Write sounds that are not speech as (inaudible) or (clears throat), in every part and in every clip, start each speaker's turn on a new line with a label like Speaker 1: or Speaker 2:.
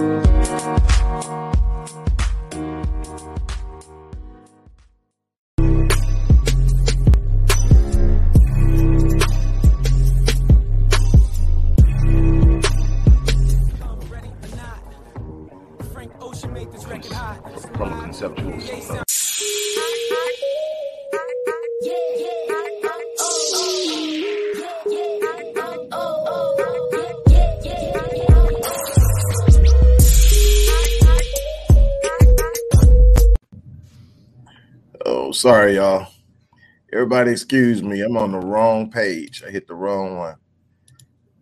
Speaker 1: From sorry, y'all. Everybody, excuse me. I'm on the wrong page. I hit the wrong one.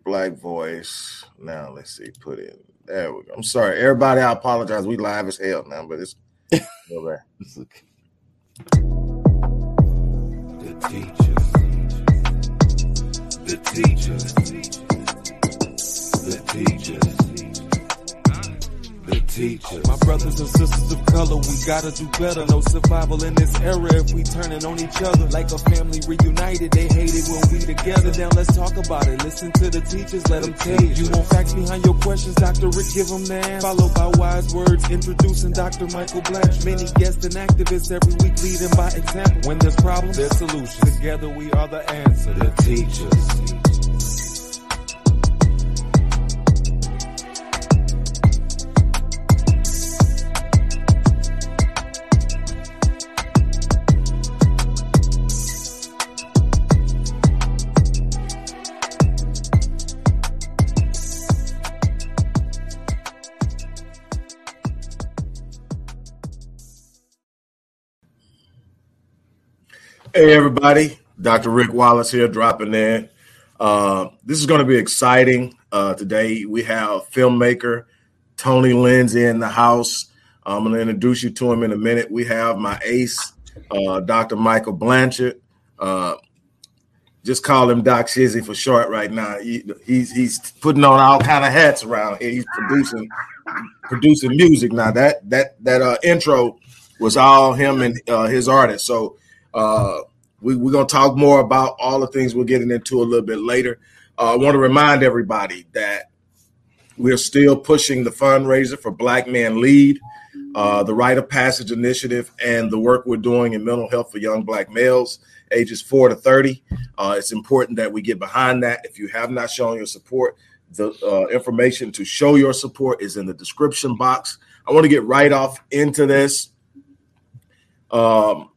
Speaker 1: Black voice. Now let's see. Put in. There we go. I'm sorry, everybody. I apologize. We live as hell now, but it's (laughs) okay.
Speaker 2: The teachers. The teachers. The teachers. The teachers.
Speaker 3: My brothers and sisters of color, we gotta do better. No survival in this era if we turning on each other. Like a family reunited, they hate it when we together. Now let's talk about it. Listen to the teachers, let them tell you. You want facts behind your questions, Dr. Rick, give them the. Followed by wise words, introducing Dr. Michael Blanche. Many guests and activists every week leading by example. When there's problems, there's solutions. Together we are the answer.
Speaker 2: The teachers.
Speaker 1: Hey, everybody. Dr. Rick Wallace here, dropping in. Uh, this is going to be exciting. Uh, today, we have filmmaker Tony Lindsay in the house. I'm going to introduce you to him in a minute. We have my ace, uh, Dr. Michael Blanchard. Uh, just call him Doc Shizzy for short right now. He, he's he's putting on all kind of hats around here. He's producing producing music now. That that that uh, intro was all him and uh, his artist. So uh, we, we're going to talk more about all the things we're getting into a little bit later. Uh, I want to remind everybody that we're still pushing the fundraiser for Black Man Lead, uh, the Rite of Passage Initiative, and the work we're doing in mental health for young Black males ages 4 to 30. Uh, it's important that we get behind that. If you have not shown your support, the uh, information to show your support is in the description box. I want to get right off into this. Um,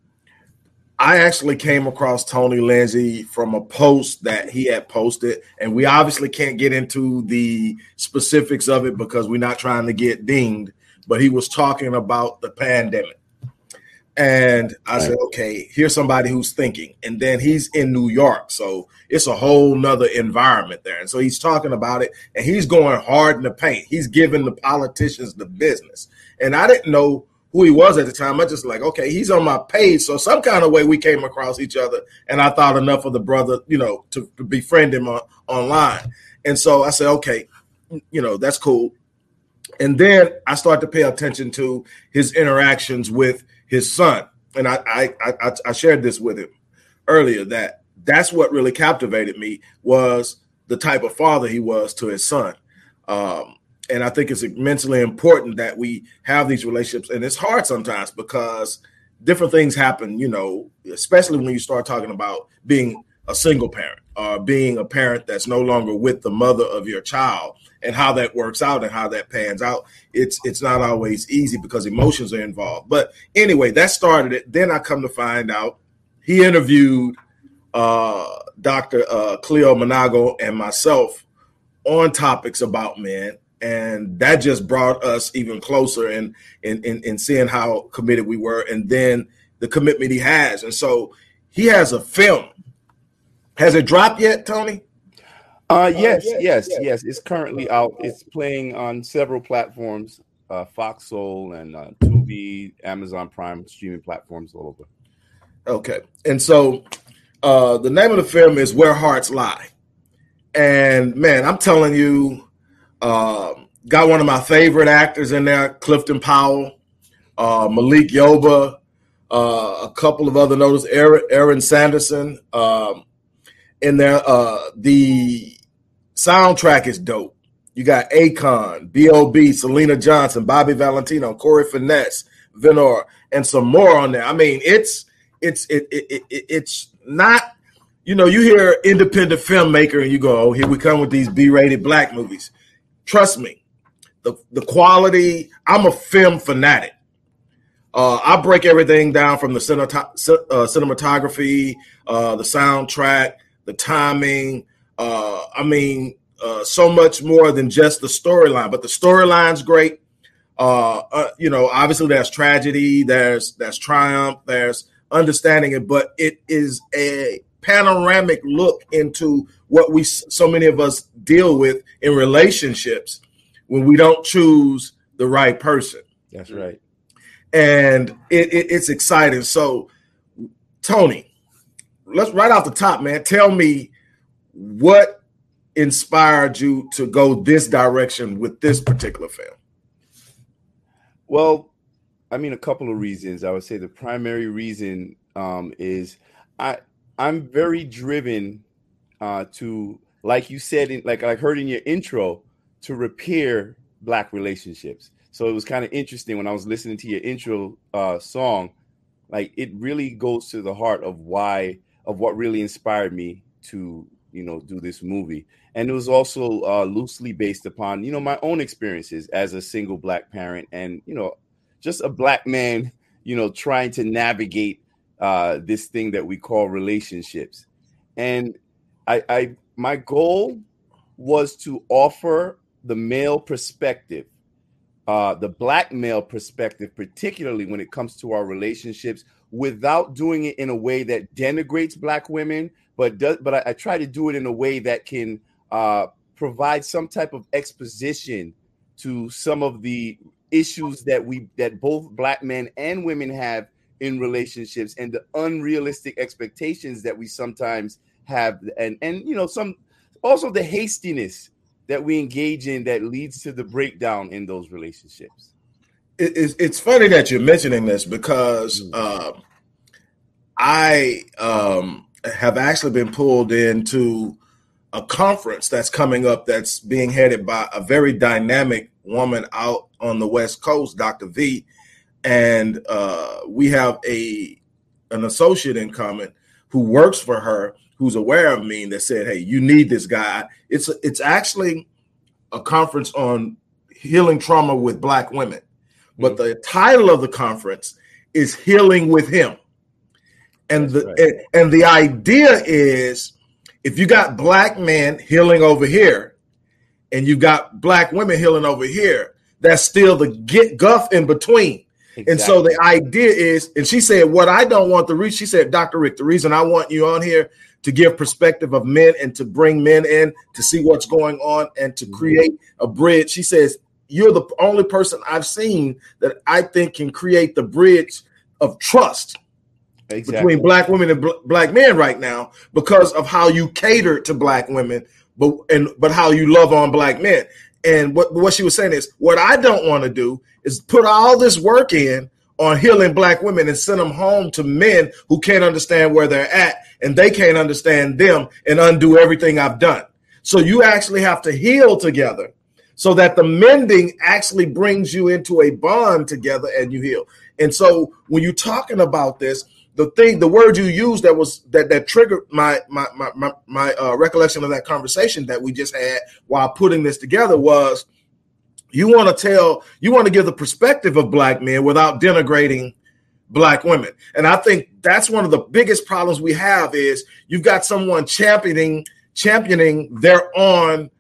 Speaker 1: I actually came across Tony Lindsay from a post that he had posted, and we obviously can't get into the specifics of it because we're not trying to get dinged. But he was talking about the pandemic, and I said, "Okay, here's somebody who's thinking." And then he's in New York, so it's a whole nother environment there. And so he's talking about it, and he's going hard in the paint. He's giving the politicians the business, and I didn't know who he was at the time. I just like, okay, he's on my page. So some kind of way we came across each other. And I thought enough of the brother, you know, to, to befriend him on, online. And so I said, okay, you know, that's cool. And then I start to pay attention to his interactions with his son. And I, I, I, I shared this with him earlier that that's what really captivated me was the type of father he was to his son. Um, and I think it's immensely important that we have these relationships. And it's hard sometimes because different things happen, you know, especially when you start talking about being a single parent or being a parent that's no longer with the mother of your child and how that works out and how that pans out. It's it's not always easy because emotions are involved. But anyway, that started it. Then I come to find out he interviewed uh, Dr. Uh, Cleo Manago and myself on topics about men and that just brought us even closer in, in in in, seeing how committed we were and then the commitment he has and so he has a film has it dropped yet tony
Speaker 4: uh yes, yes, yes, yes, yes. It's currently out. It's playing on several platforms, uh Fox Soul and uh Tubi, Amazon Prime streaming platforms all over.
Speaker 1: Okay. And so uh the name of the film is Where Hearts Lie. And man, I'm telling you, um, got one of my favorite actors in there, Clifton Powell, uh, Malik Yoba, uh, a couple of other notice, Aaron, Sanderson um, in there. Uh, the soundtrack is dope. You got Akon, B.O.B., Syleena Johnson, Bobby Valentino, Corey Finesse, Venor, and some more on there. I mean, it's it's it, it, it it's not. You know, you hear independent filmmaker and you go, "Oh, here we come with these B-rated black movies." Trust me, the the quality. I'm a film fanatic. Uh, I break everything down from the cinemat- uh, cinematography, uh, the soundtrack, the timing. Uh, I mean, uh, so much more than just the storyline. But the storyline's great. Uh, you know, obviously there's tragedy, there's there's triumph, there's understanding it, but it is a panoramic look into what we so many of us deal with in relationships when we don't choose the right person.
Speaker 4: That's right.
Speaker 1: And it, it, it's exciting. So, Tony, let's right off the top, man. Tell me what inspired you to go this direction with this particular film.
Speaker 4: Well, I mean, a couple of reasons. I would say the primary reason um, is I I'm very driven uh, to, like you said, in, like I heard in your intro, to repair black relationships. So it was kind of interesting when I was listening to your intro uh, song. Like it really goes to the heart of why of what really inspired me to you know do this movie and it was also uh, loosely based upon you know my own experiences as a single black parent and you know just a black man you know trying to navigate uh, this thing that we call relationships. And I, I my goal was to offer the male perspective uh, the black male perspective particularly when it comes to our relationships without doing it in a way that denigrates black women but does but I, I try to do it in a way that can uh, provide some type of exposition to some of the issues that we that both black men and women have in relationships and the unrealistic expectations that we sometimes have and and you know some also the hastiness that we engage in that leads to the breakdown in those relationships
Speaker 1: it, it's, it's funny that you're mentioning this because uh, i um, have actually been pulled into a conference that's coming up that's being headed by a very dynamic woman out on the West Coast, Dr. V. And uh, we have a an associate in common who works for her, who's aware of me, and that said, "Hey, you need this guy." It's it's actually a conference on healing trauma with Black women, but mm-hmm. the title of the conference is "Healing with Him," and the right. and, and the idea is if you got black men healing over here and you got black women healing over here, that's still the get guff in between. Exactly. And so the idea is, and she said, what I don't want to reach, she said, Dr. Rick, the reason I want you on here to give perspective of men and to bring men in to see what's going on and to mm-hmm. create a bridge. She says, you're the only person I've seen that I think can create the bridge of trust exactly. between black women and bl- black men right now because of how you cater to black women, but and but how you love on black men. And what what she was saying is, what I don't want to do is put all this work in on healing black women and send them home to men who can't understand where they're at and they can't understand them and undo everything I've done. So you actually have to heal together so that the mending actually brings you into a bond together and you heal. And so when you're talking about this, the thing, the word you used that was that that triggered my my my my, my uh, recollection of that conversation that we just had while putting this together was you want to tell you want to give the perspective of black men without denigrating black women and i think that's one of the biggest problems we have is you've got someone championing championing their own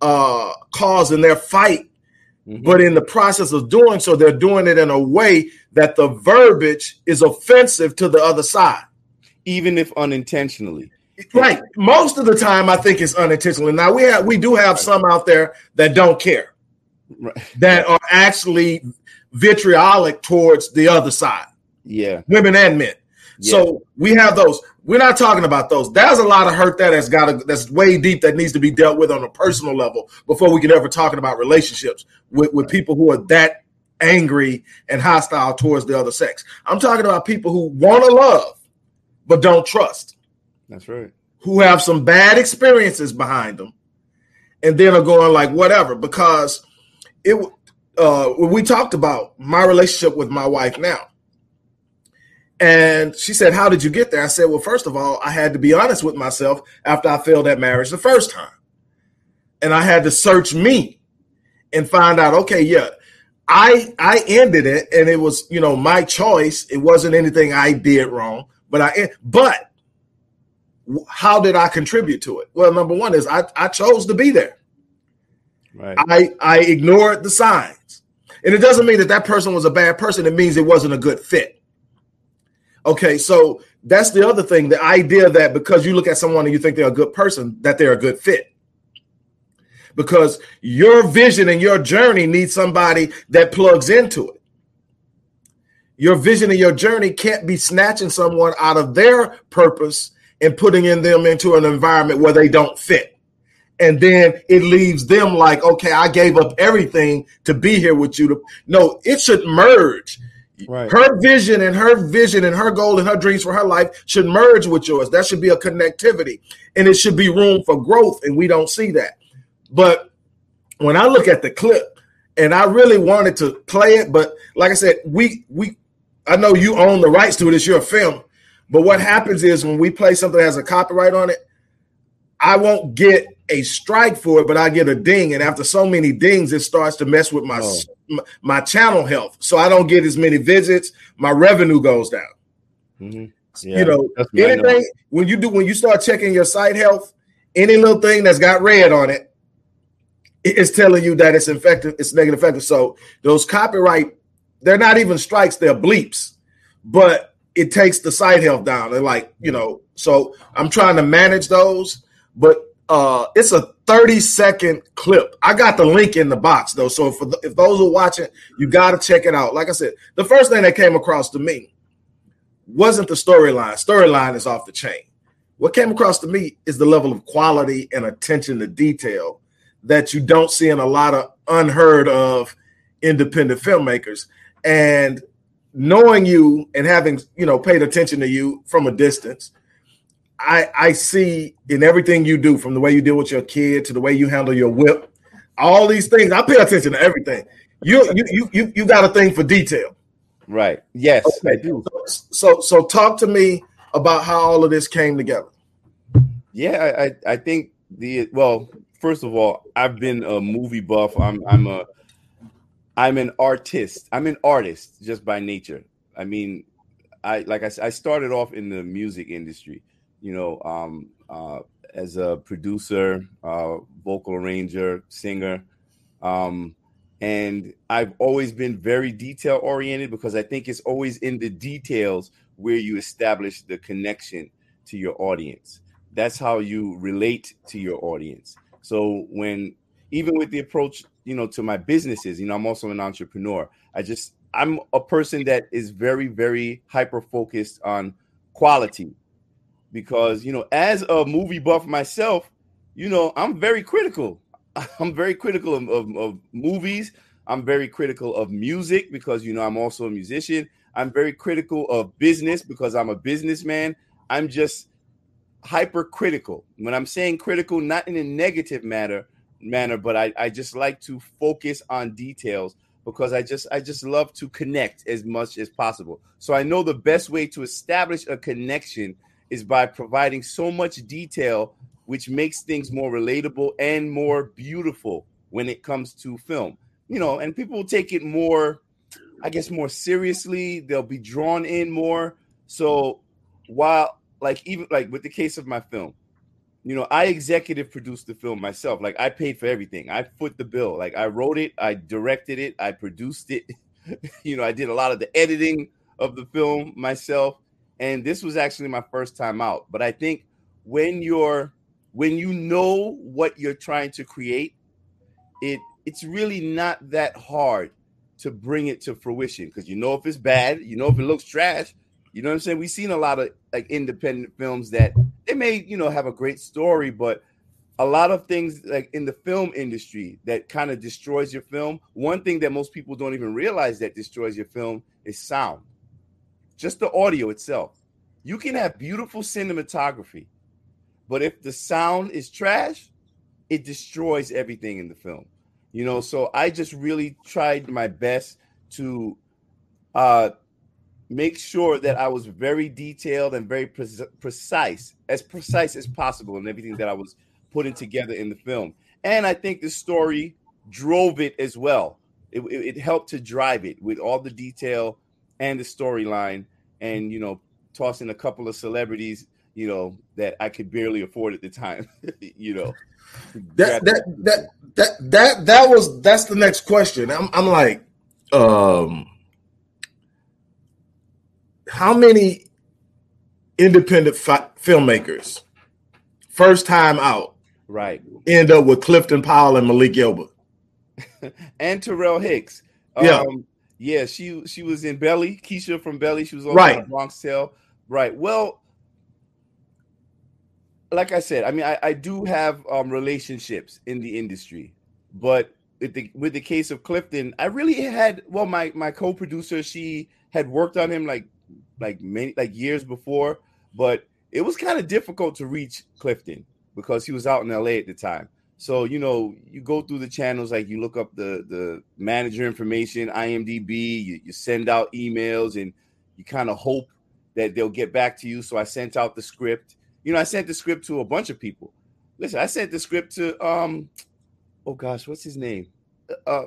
Speaker 1: uh cause and their fight Mm-hmm. But in the process of doing so, they're doing it in a way that the verbiage is offensive to the other side.
Speaker 4: Even if unintentionally.
Speaker 1: Right. Most of the time I think it's unintentionally. Now we have we do have some out there that don't care. Right. That are actually vitriolic towards the other side.
Speaker 4: Yeah.
Speaker 1: Women and men. Yeah. So we have those. We're not talking about those. There's a lot of hurt that has got to, that's way deep that needs to be dealt with on a personal level before we can ever talking about relationships with, with people who are that angry and hostile towards the other sex. I'm talking about people who want to love but don't trust.
Speaker 4: That's right.
Speaker 1: Who have some bad experiences behind them and then are going like whatever because it uh we talked about my relationship with my wife now and she said how did you get there i said well first of all i had to be honest with myself after i failed at marriage the first time and i had to search me and find out okay yeah i i ended it and it was you know my choice it wasn't anything i did wrong but i but how did I contribute to it? Well, number one is I, I chose to be there.
Speaker 4: Right.
Speaker 1: I I ignored the signs, and it doesn't mean that that person was a bad person. It means it wasn't a good fit. Okay, so that's the other thing. The idea that because you look at someone and you think they're a good person, that they're a good fit. Because your vision and your journey needs somebody that plugs into it. Your vision and your journey can't be snatching someone out of their purpose and putting in them into an environment where they don't fit. And then it leaves them like, okay, I gave up everything to be here with you. To, no, it should merge.
Speaker 4: Right.
Speaker 1: Her vision and her vision and her goal and her dreams for her life should merge with yours. That should be a connectivity and it should be room for growth. And we don't see that. But when I look at the clip and I really wanted to play it, but like I said, we, we, I know you own the rights to it. It's your film. But what happens is when we play something that has a copyright on it, I won't get a strike for it, but I get a ding. And after so many dings, it starts to mess with my
Speaker 4: Oh.
Speaker 1: my channel health. So I don't get as many visits. My revenue goes down.
Speaker 4: Mhm.
Speaker 1: you
Speaker 4: Yeah,
Speaker 1: know,
Speaker 4: trust me, I know.
Speaker 1: anything when you do when you start checking your site health, any little thing that's got red on it, it- it's telling you that it's infected, it's negative effective. So those copyright, they're not even strikes, they're bleeps, but it takes the site health down. They're like, you know, so I'm trying to manage those, but uh it's a 30 second clip. I got the link in the box though. So for the, if those are watching, you got to check it out. Like I said, the first thing that came across to me wasn't the storyline. Storyline is off the chain. What came across to me is the level of quality and attention to detail that you don't see in a lot of unheard of independent filmmakers. And knowing you and having, you know, paid attention to you from a distance, I I see in everything you do, from the way you deal with your kid to the way you handle your whip, all these things. I pay attention to everything. You you you you, you got a thing for detail.
Speaker 4: Right. Yes, I do.
Speaker 1: So so talk to me about how all of this came together.
Speaker 4: Yeah, I, I I think the well, first of all, I've been a movie buff. I'm I'm a I'm an artist. I'm an artist just by nature. I mean, I like I, I started off in the music industry, you know, um, uh, as a producer, uh, vocal arranger, singer, um, and I've always been very detail oriented because I think it's always in the details where you establish the connection to your audience. That's how you relate to your audience. So when even with the approach, you know, to my businesses, you know, I'm also an entrepreneur. I just I'm a person that is very very hyper focused on quality because, you know, as a movie buff myself, you know, I'm very critical. (laughs) I'm very critical of, of, of movies. I'm very critical of music because you know I'm also a musician. I'm very critical of business because I'm a businessman. I'm just hypercritical. When I'm saying critical, not in a negative manner, manner, but I, I just like to focus on details because I just I just love to connect as much as possible. So I know the best way to establish a connection is by providing so much detail which makes things more relatable and more beautiful when it comes to film. You know, and people will take it more I guess more seriously, they'll be drawn in more. So while like even like with the case of my film, you know, I executive produced the film myself. Like I paid for everything. I foot the bill. Like I wrote it, I directed it, I produced it. (laughs) you know, I did a lot of the editing of the film myself. And this was actually my first time out. But I think when you're when you know what you're trying to create, it it's really not that hard to bring it to fruition because you know if it's bad, you know if it looks trash. You know what I'm saying? We've seen a lot of like independent films that they may, you know, have a great story, but a lot of things like in the film industry that kind of destroys your film. One thing that most people don't even realize that destroys your film is sound. Just the audio itself. You can have beautiful cinematography, but if the sound is trash, it destroys everything in the film. You know, so I just really tried my best to uh make sure that I was very detailed and very pre- precise, as precise as possible in everything that I was putting together in the film. And I think the story drove it as well. It, it, it helped to drive it with all the detail and the storyline, and you know, tossing a couple of celebrities, you know, that I could barely afford at the time. (laughs) you know,
Speaker 1: that that that that that that was that's the next question. I'm I'm like, um, how many independent fi- filmmakers first time out
Speaker 4: right
Speaker 1: end up with Clifton Powell and Malik Yoba (laughs)
Speaker 4: and Taral Hicks.
Speaker 1: Yeah.
Speaker 4: Um, yeah, she she was in Belly, Keisha from Belly. She was on
Speaker 1: Right.
Speaker 4: Bronx Tale. Right. Well, like I said, I mean, I, I do have um, relationships in the industry, but with the with the case of Clifton, I really had well, my my co-producer, she had worked on him like like many like years before, but it was kind of difficult to reach Clifton because he was out in LA at the time. So you know, you go through the channels, like you look up the the manager information, IMDb, you, you send out emails, and you kind of hope that they'll get back to you. So I sent out the script. You know, I sent the script to a bunch of people. Listen, I sent the script to um, oh gosh, what's his name? Uh,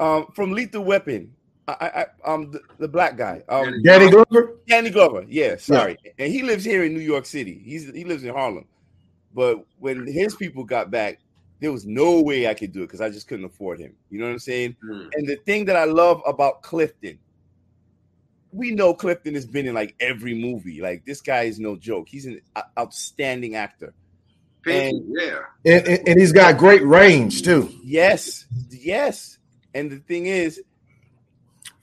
Speaker 4: um, from Lethal Weapon. I, I um the, the black guy. Um,
Speaker 1: Danny Glover
Speaker 4: Danny Glover. Yeah, sorry. And he lives here in New York City. He's he lives in Harlem. But when his people got back, there was no way I could do it because I just couldn't afford him. You know what I'm saying? Mm. And the thing that I love about Clifton, we know Clifton has been in like every movie. Like this guy is no joke. He's an uh, outstanding actor.
Speaker 5: Pinky, yeah.
Speaker 1: and, and, and he's got great range too.
Speaker 4: Yes, yes. And the thing is,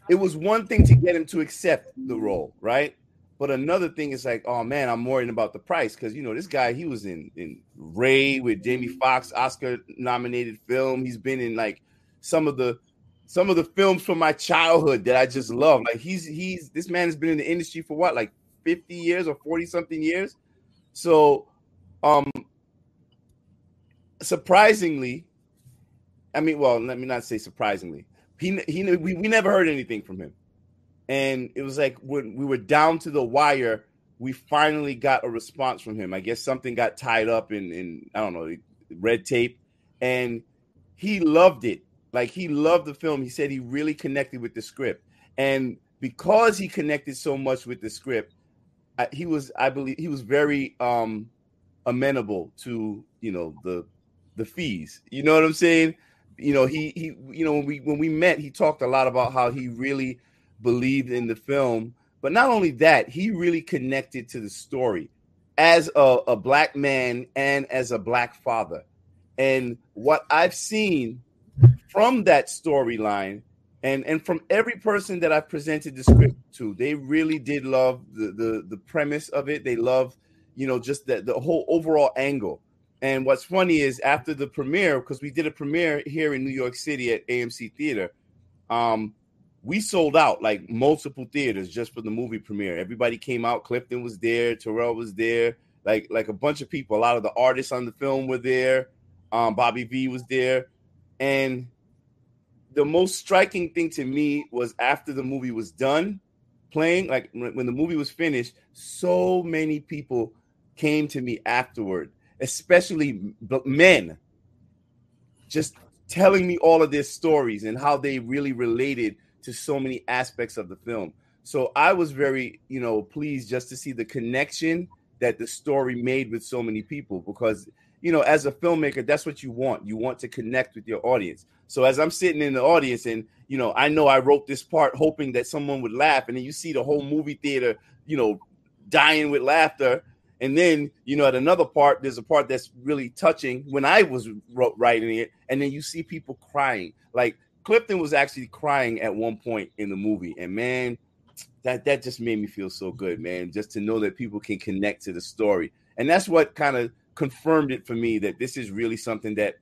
Speaker 4: it was one thing to get him to accept the role, right? But another thing is like, oh man, I'm worrying about the price because you know this guy he was in in Ray with Jamie Foxx, Oscar nominated film. He's been in like some of the some of the films from my childhood that I just love. Like he's he's this man has been in the industry for what like 50 years or 40 something years. So um surprisingly, I mean, well, let me not say surprisingly. He he we, we never heard anything from him. And it was like when we were down to the wire, we finally got a response from him. I guess something got tied up in in I don't know, red tape and he loved it. Like he loved the film. He said he really connected with the script. And because he connected so much with the script, I, he was I believe he was very um amenable to, you know, the the fees. You know what I'm saying? You know, he he you know when we when we met, he talked a lot about how he really believed in the film, but not only that, he really connected to the story as a, a black man and as a black father. And what I've seen from that storyline and and from every person that I've presented the script to, they really did love the the, the premise of it. They love, you know, just the, the whole overall angle. And what's funny is after the premiere, because we did a premiere here in New York City at AMC Theater, um, we sold out like multiple theaters just for the movie premiere. Everybody came out. Clifton was there. Taral was there. Like like a bunch of people. A lot of the artists on the film were there. Um, Bobby V was there, and the most striking thing to me was after the movie was done playing, like when the movie was finished, so many people came to me afterward, especially men, just telling me all of their stories and how they really related to so many aspects of the film. So I was very, you know, pleased just to see the connection that the story made with so many people because, you know, as a filmmaker, that's what you want. You want to connect with your audience. So as I'm sitting in the audience and, you know, I know I wrote this part hoping that someone would laugh and then you see the whole movie theater, you know, dying with laughter and then, you know, at another part, there's a part that's really touching when I was writing it, and then you see people crying. Like Clifton was actually crying at one point in the movie, and man, that that just made me feel so good, man. Just to know that people can connect to the story, and that's what kind of confirmed it for me that this is really something that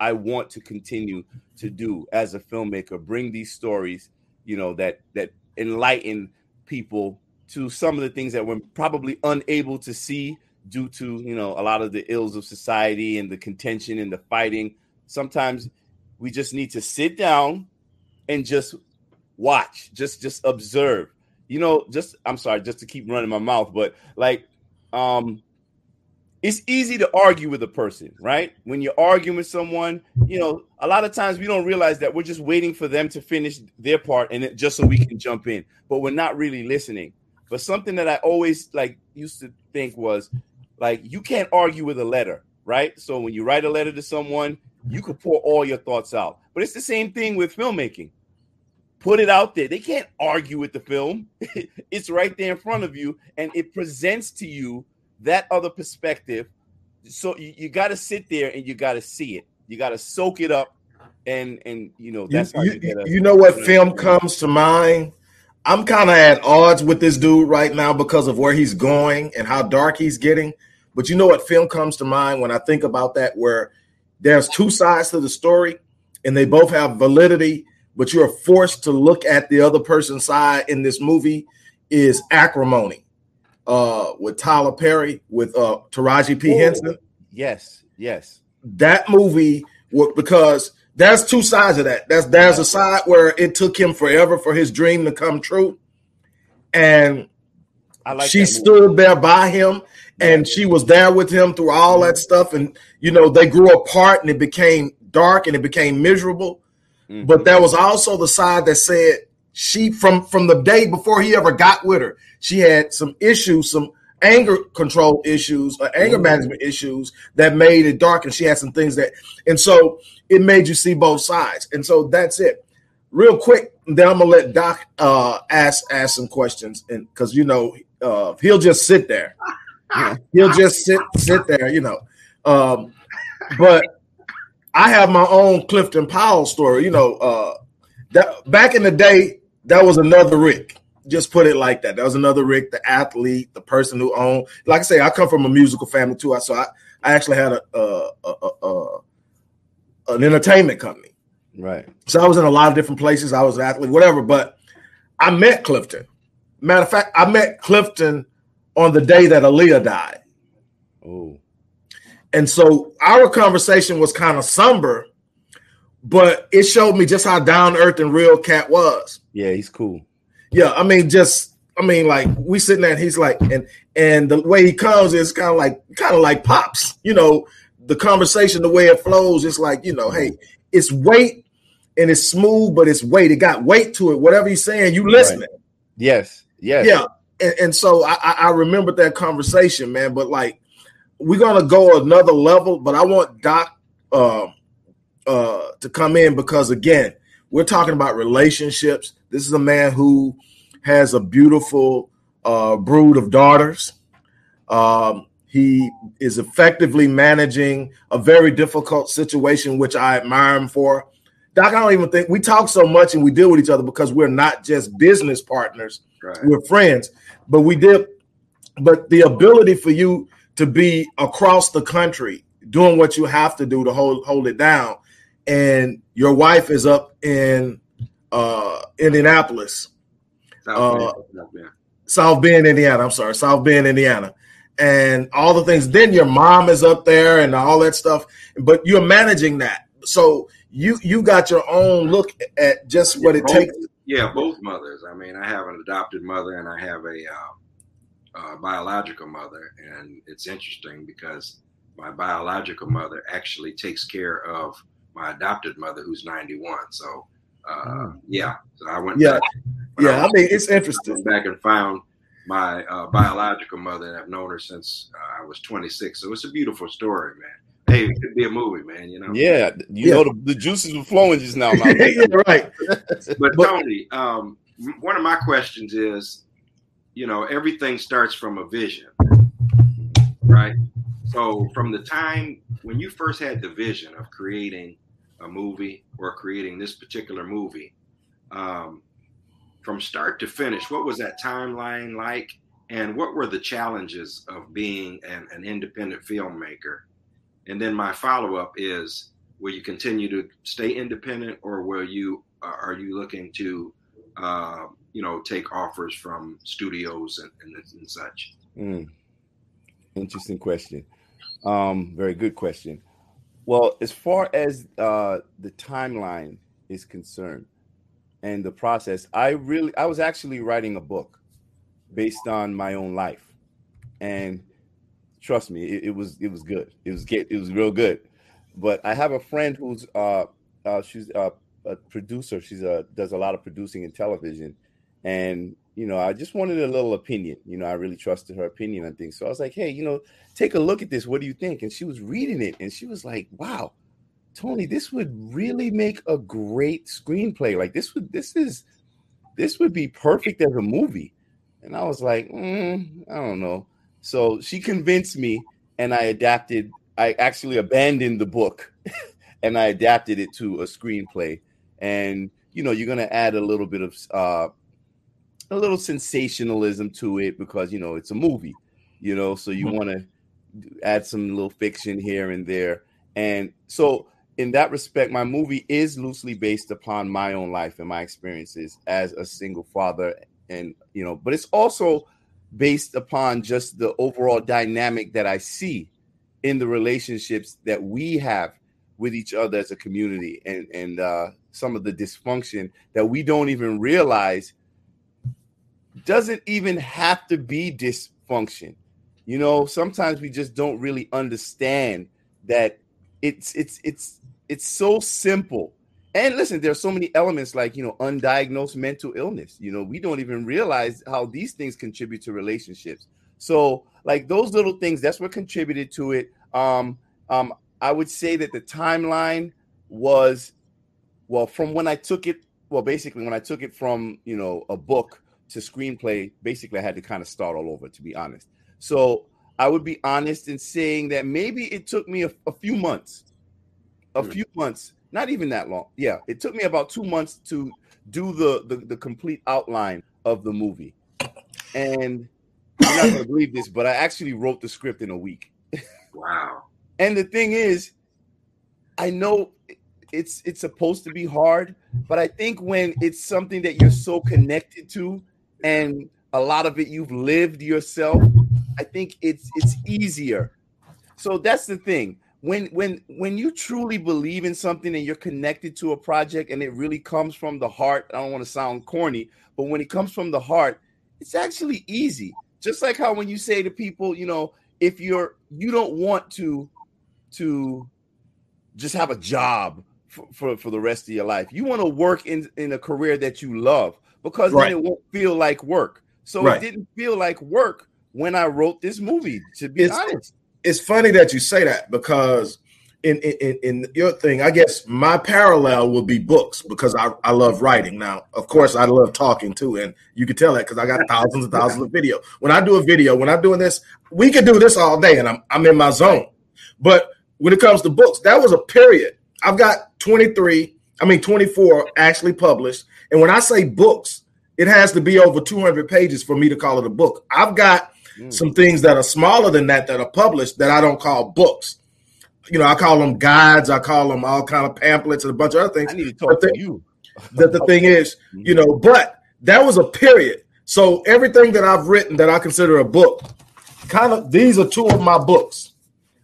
Speaker 4: I want to continue to do as a filmmaker. Bring these stories, you know, that that enlighten people to some of the things that we're probably unable to see due to you know a lot of the ills of society and the contention and the fighting. Sometimes we just need to sit down and just watch, just just observe. You know, just I'm sorry, just to keep running my mouth, but like um it's easy to argue with a person, right? When you're arguing with someone, you know, a lot of times we don't realize that we're just waiting for them to finish their part and it, just so we can jump in, but we're not really listening. But something that I always like used to think was like you can't argue with a letter, right? So when you write a letter to someone, you could pour all your thoughts out. But it's the same thing with filmmaking. Put it out there. They can't argue with the film. (laughs) it's right there in front of you and it presents to you that other perspective. So you, you got to sit there and you got to see it. You got to soak it up, and and you know that's
Speaker 1: you, you, you know what film comes to mind. I'm kind of at odds with this dude right now because of where he's going and how dark he's getting. But you know what film comes to mind when I think about that, where there's two sides to the story and they both have validity, but you're forced to look at the other person's side in this movie is acrimony uh, with Tyler Perry, with uh, Taraji P.
Speaker 4: Oh,
Speaker 1: Henson.
Speaker 4: Yes, yes.
Speaker 1: That movie, because there's two sides of that. There's there's a side where it took him forever for his dream to come true, and
Speaker 4: I like
Speaker 1: she stood there by him, and she was there with him through all that stuff. And you know, they grew apart, and it became dark, and it became miserable.
Speaker 4: Mhm.
Speaker 1: But there was also the side that said she from from the day before he ever got with her, she had some issues, some anger control issues, or anger
Speaker 4: Mhm.
Speaker 1: management issues that made it dark, and she had some things that, and so it made you see both sides. And so that's it. Real quick, then I'm gonna let Doc uh, ask ask some questions, and because you know uh, he'll just sit there, (laughs) (laughs) he'll just sit sit there, you know. Um, but I have my own Clifton Powell story. You know, uh, that back in the day, that was another Rick. Just put it like that. That was another Rick, the athlete, the person who owned. Like I say, I come from a musical family too. I so I, I actually had a, a, a, a, a an entertainment company.
Speaker 4: Right.
Speaker 1: So I was in a lot of different places. I was an athlete, whatever. But I met Clifton. Matter of fact, I met Clifton on the day that Aaliyah died.
Speaker 4: Oh.
Speaker 1: And so our conversation was kind of somber, but it showed me just how down earth and real Cat was.
Speaker 4: Yeah, he's cool.
Speaker 1: Yeah, I mean, just I mean, like we sitting there, and he's like, and and the way he comes is kind of like kind of like pops, you know, the conversation, the way it flows, it's like, you know, hey, mm-hmm. it's weight and it's smooth, but it's weight. It got weight to it. Whatever he's saying, you listening.
Speaker 4: Yes. Yes.
Speaker 1: Yeah. And, and so I, I remembered that conversation, man. But like, we're gonna go another level. But I want Doc uh, uh, to come in because again, we're talking about relationships. This is a man who has a beautiful uh, brood of daughters. Um, he is effectively managing a very difficult situation, which I admire him for. Doc, I don't even think we talk so much and we deal with each other because we're not just business partners
Speaker 5: Right.
Speaker 1: we're friends but we did but the ability for you to be across the country doing what you have to do to hold hold it down and your wife is up in uh indianapolis
Speaker 5: South
Speaker 1: Uh,
Speaker 5: Bend, South Bend.
Speaker 1: indiana i'm sorry south bend indiana and all the things then your mom is up there and all that stuff but you're managing that so you you got your own look at just what it takes
Speaker 5: Yeah, both mothers. I mean, I have an adopted mother and I have a uh, uh, biological mother, and it's interesting because my biological mother actually takes care of my adopted mother, who's 91. So, uh, yeah, so I went.
Speaker 1: Yeah.
Speaker 5: back,
Speaker 1: yeah i
Speaker 5: was-
Speaker 1: mean it's
Speaker 5: I
Speaker 1: interesting
Speaker 5: back and found my uh, biological mother, and I've known her since uh, I was 26. So it's a beautiful story, man. Hey, it could be a movie, man. You know.
Speaker 4: Yeah. You
Speaker 1: Yeah.
Speaker 4: know the, the juices were flowing just now. Malcolm. (laughs)
Speaker 1: right
Speaker 5: But,
Speaker 1: But-
Speaker 5: Tony, um, one of my questions is, you know, everything starts from a vision, right? So from the time when you first had the vision of creating a movie or creating this particular movie, um, from start to finish, what was that timeline like? And what were the challenges of being an, an independent filmmaker? And then my follow up is, will you continue to stay independent, or will you are you looking to, uh, you know, take offers from studios and, and, and such?
Speaker 4: Mm. Interesting question. Um, very good question. Well, as far as uh, the timeline is concerned and the process, I really, I was actually writing a book based on my own life, and trust me, it, it was it was good. It was get it was real good. But I have a friend who's uh, uh she's a, a producer. She's a does a lot of producing in television, and you know, I just wanted a little opinion. You know, I really trusted her opinion on things. So I was like, hey, you know, take a look at this. What do you think? And she was reading it and she was like, wow, Tony, this would really make a great screenplay. Like this would this is this would be perfect as a movie. And I was like, mm, I don't know. So she convinced me and I adapted, I actually abandoned the book (laughs) and I adapted it to a screenplay. And you know, you're gonna add a little bit of uh a little sensationalism to it because you know it's a movie, you know, so you mm-hmm. want to add some little fiction here and there. And so in that respect, my movie is loosely based upon my own life and my experiences as a single father. And, you know, but it's also based upon just the overall dynamic that I see in the relationships that we have with each other as a community and, and uh, some of the dysfunction that we don't even realize doesn't even have to be dysfunction. You know, sometimes we just don't really understand that it's it's it's it's so simple. And listen, there are so many elements like you know undiagnosed mental illness. You know, we don't even realize how these things contribute to relationships. So, like those little things, that's what contributed to it. Um, um, I would say that the timeline was well from when I took it. Well, basically, when I took it from you know a book to screenplay, basically I had to kind of start all over, to be honest. So I would be honest in saying that maybe it took me a, a few months, a mm. few months, not even that long. Yeah, it took me about two months to do the the, the complete outline of the movie. And you're not gonna believe this, but I actually wrote the script in a week.
Speaker 5: Wow.
Speaker 4: and the thing is, I know it's it's supposed to be hard, but I think when it's something that you're so connected to and a lot of it you've lived yourself, I think it's it's easier. So that's the thing. When when when you truly believe in something and you're connected to a project and it really comes from the heart, I don't want to sound corny, but when it comes from the heart, it's actually easy. Just like how when you say to people, you know, if you're you don't want to to just have a job for, for, for the rest of your life. You want to work in, in a career that you love because right. then it won't feel like work. So right. it didn't feel like work when I wrote this movie, to be
Speaker 1: it's,
Speaker 4: honest.
Speaker 1: It's funny that you say that because in, in in your thing, I guess my parallel would be books because I, I love writing. Now, of course, I love talking too, and you can tell that because I got thousands and thousands of video. When I do a video, when I'm doing this, we could do this all day, and I'm I'm in my zone. But when it comes to books, that was a period. I've got 23, I mean 24 actually published, and when I say books, it has to be over 200 pages for me to call it a book. I've got mm. some things that are smaller than that that are published that I don't call books. You know, I call them guides, I call them all kind of pamphlets and a bunch of other things.
Speaker 4: I need to talk to you. (laughs)
Speaker 1: That the thing is, mm-hmm. you know, but that was a period. So everything that I've written that I consider a book, kind of these are two of my books.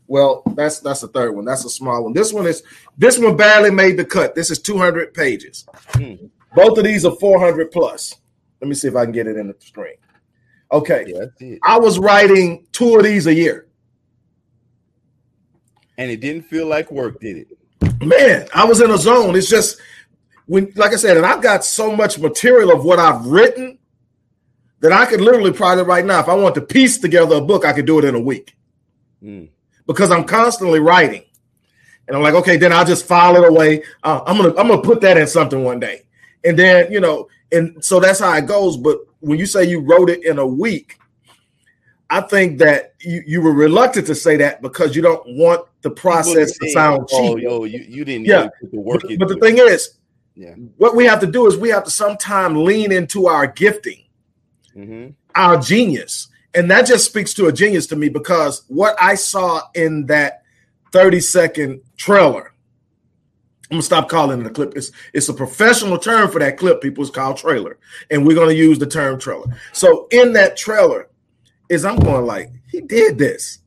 Speaker 1: Well, that's that's the third one. That's a small one. This one is this one barely made the cut. This is 200 pages. Mm. Both of these are 400 plus. Let me see if I can get it in the screen. Okay. Yeah, I was writing two of these a year.
Speaker 4: And it didn't feel like work, did it?
Speaker 1: Man, I was in a zone. It's just when, like I said, and I've got so much material of what I've written that I could literally probably right now, if I want to piece together a book, I could do it in a week. Mm. Because I'm constantly writing. And I'm like, okay, then I'll just file it away. Uh, I'm gonna I'm gonna put that in something one day. And then, you know, and so that's how it goes. But when you say you wrote it in a week, I think that you, you were reluctant to say that because you don't want the process to sound cheap. oh, cheap.
Speaker 4: Yo, you, you didn't
Speaker 1: yeah. put the work but, but the thing is, yeah. what we have to do is we have to sometime lean into our gifting, mm-hmm. our genius. And that just speaks to a genius to me because what I saw in that 30 second trailer I'm gonna stop calling it a clip. It's it's a professional term for that clip. People it's called trailer, and we're gonna use the term trailer. So in that trailer, is I'm going like he did this.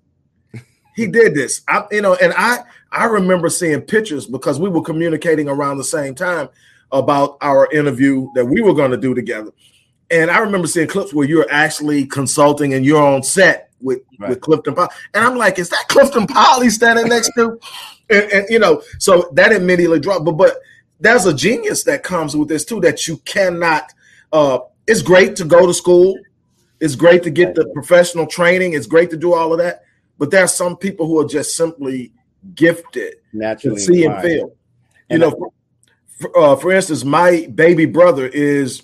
Speaker 1: He did this. I you know, and I I remember seeing pictures because we were communicating around the same time about our interview that we were to do together. And I remember seeing clips where you're actually consulting and you're on set with,
Speaker 4: Right.
Speaker 1: with Clifton Powell. And I'm like, is that Clifton Powell he's standing next to? And, and you know, so that immediately dropped. But but there's a genius that comes with this too that you cannot uh it's great to go to school. It's great to get the professional training. It's great to do all of that. But there are some people who are just simply gifted to
Speaker 4: Naturally
Speaker 1: see and feel. You
Speaker 4: And
Speaker 1: know, for, for, uh, for instance, my baby brother is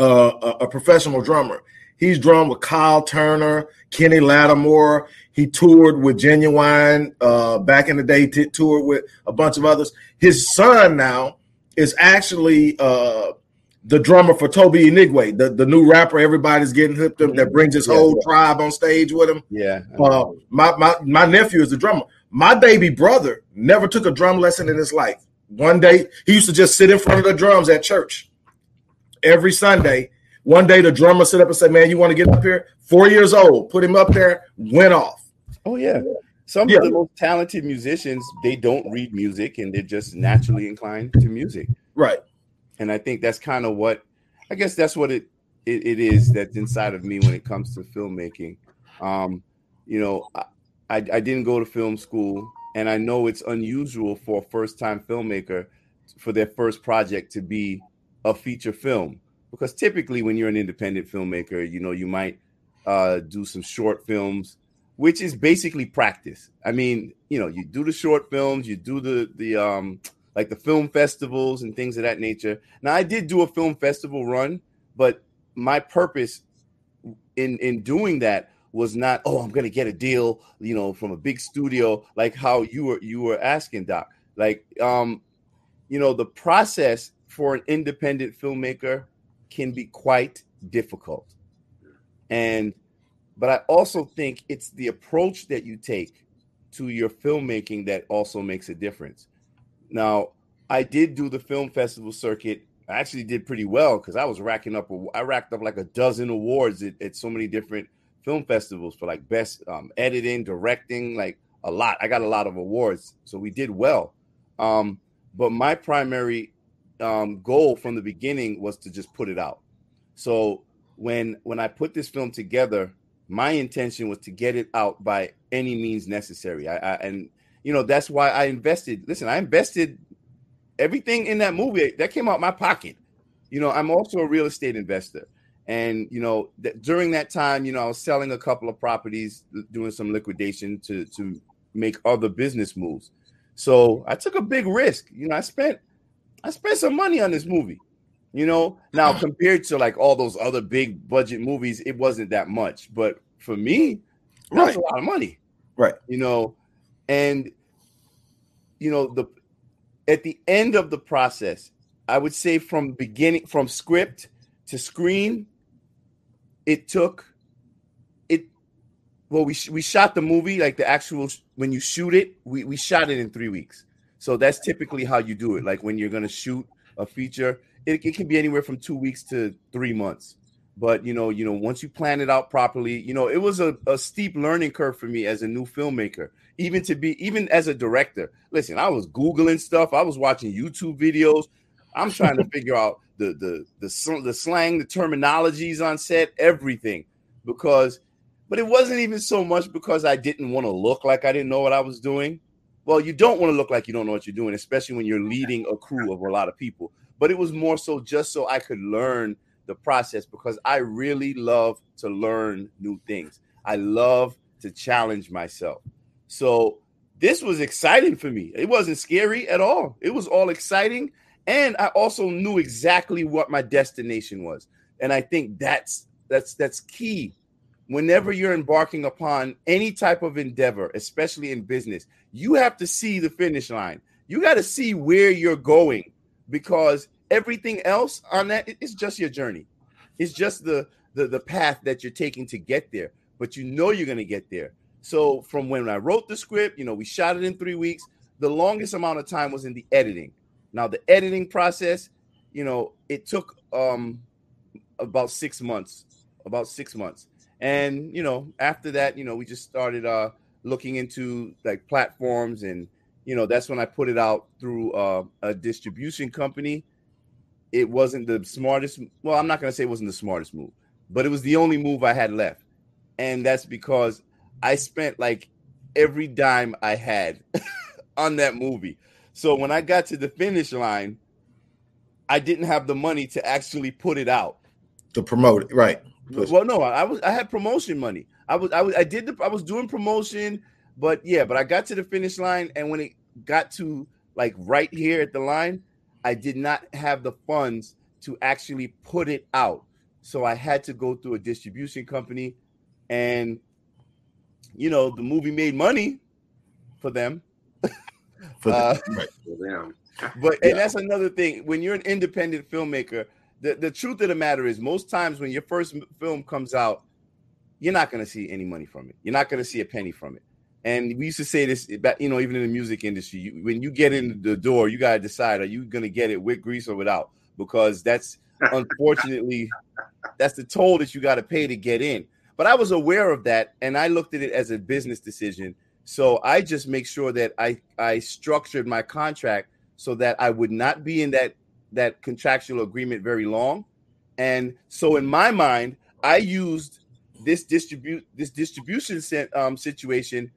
Speaker 1: uh, a, a professional drummer. He's drummed with Kyle Turner, Kenny Lattimore. He toured with Ginuwine uh, back in the day. T- toured with a bunch of others. His son now is actually uh, the drummer for Tobe Nwigwe, the, the new rapper everybody's getting hipped up that brings his
Speaker 4: Yeah,
Speaker 1: whole
Speaker 4: yeah.
Speaker 1: tribe on stage with him.
Speaker 4: Yeah.
Speaker 1: Uh, my, my my nephew is the drummer. My baby brother never took a drum lesson in his life. One day he used to just sit in front of the drums at church every Sunday. One day the drummer sit up and say, "Man, you want to get up here?" Four years old, put him up there, went off.
Speaker 4: Oh yeah. Some
Speaker 1: Yeah.
Speaker 4: of the most talented musicians, they don't read music and they're just naturally inclined to music.
Speaker 1: Right.
Speaker 4: And I think that's kind of what I guess that's what it, it it is that's inside of me when it comes to filmmaking. Um, you know, I, I I didn't go to film school and I know it's unusual for a first-time filmmaker for their first project to be a feature film because typically when you're an independent filmmaker, you know, you might uh, do some short films, which is basically practice. I mean, you know, you do the short films, you do the the um like the film festivals and things of that nature. Now, I did do a film festival run, but my purpose in in doing that was not, oh, I'm gonna get a deal, you know, from a big studio, like how you were you were asking, Doc. Like, um, you know, the process for an independent filmmaker can be quite difficult. And but I also think it's the approach that you take to your filmmaking that also makes a difference. Now, I did do the film festival circuit. I actually did pretty well because I was racking up. I racked up like a dozen awards at, at so many different film festivals for like best um, editing, directing, like a lot. I got a lot of awards, so we did well. Um, but my primary um, goal from the beginning was to just put it out. So when when I put this film together, my intention was to get it out by any means necessary. I, I and you know that's why I invested. Listen, I invested everything in that movie that came out my pocket. You know, I'm also a real estate investor, and you know that during that time, you know, I was selling a couple of properties, doing some liquidation to to make other business moves. So I took a big risk. You know, I spent I spent some money on this movie. You know, now compared to like all those other big budget movies, it wasn't that much. But for me,
Speaker 1: Right.
Speaker 4: a lot of money.
Speaker 1: Right.
Speaker 4: You know, and you know, the at the end of the process, I would say from beginning from script to screen, it took it well, we sh- we shot the movie like the actual when you shoot it, we we shot it in three weeks. So that's typically how you do it. Like when you're gonna shoot a feature, it, it can be anywhere from two weeks to three months. But you know, you know, once you plan it out properly, you know, it was a, a steep learning curve for me as a new filmmaker, even to be even as a director. Listen, I was googling stuff, I was watching YouTube videos. I'm trying to (laughs) figure out the the the sl- the slang, the terminologies on set, everything, because. But it wasn't even so much because I didn't want to look like I didn't know what I was doing. Well, you don't want to look like you don't know what you're doing, especially when you're leading a crew of a lot of people. But it was more so just so I could learn the process because I really love to learn new things. I love to challenge myself. So this was exciting for me. It wasn't scary at all. It was all exciting. And I also knew exactly what my destination was. And I think that's that's that's key whenever you're embarking upon any type of endeavor, especially in business, you have to see the finish line. You got to see where you're going because everything else on that is just your journey. It's just the, the the path that you're taking to get there, but you know you're going to get there. So from when I wrote the script, you know, we shot it in 3 weeks. The longest amount of time was in the editing. Now the editing process, you know, it took um about 6 months, about 6 months And you know, after that, you know, we just started uh looking into like platforms and you know, that's when I put it out through uh, a distribution company. It wasn't the smartest. Well, I'm not going to say it wasn't the smartest move, but it was the only move I had left. And that's because I spent like every dime I had (laughs) on that movie. So when I got to the finish line, I didn't have the money to actually put it out.
Speaker 1: To promote it, right?
Speaker 4: Well, no, I was I had promotion money. I was I was I did the I was doing promotion, but yeah, but I got to the finish line, and when it got to like right here at the line, I did not have the funds to actually put it out. So I had to go through a distribution company and you know, the movie made money for them.
Speaker 1: For the,
Speaker 4: Uh,
Speaker 1: right.
Speaker 5: For them.
Speaker 4: But
Speaker 1: Yeah.
Speaker 4: and that's another thing. When you're an independent filmmaker, the, the truth of the matter is most times when your first film comes out, you're not going to see any money from it. You're not going to see a penny from it. And we used to say this, back, you know, even in the music industry, you, when you get in the door, you got to decide: are you going to get it with grease or without? Because that's (laughs) unfortunately that's the toll that you got to pay to get in. But I was aware of that, and I looked at it as a business decision. So I just make sure that I I structured my contract so that I would not be in that that contractual agreement very long. And so in my mind, I used this distribute this distribution um, situation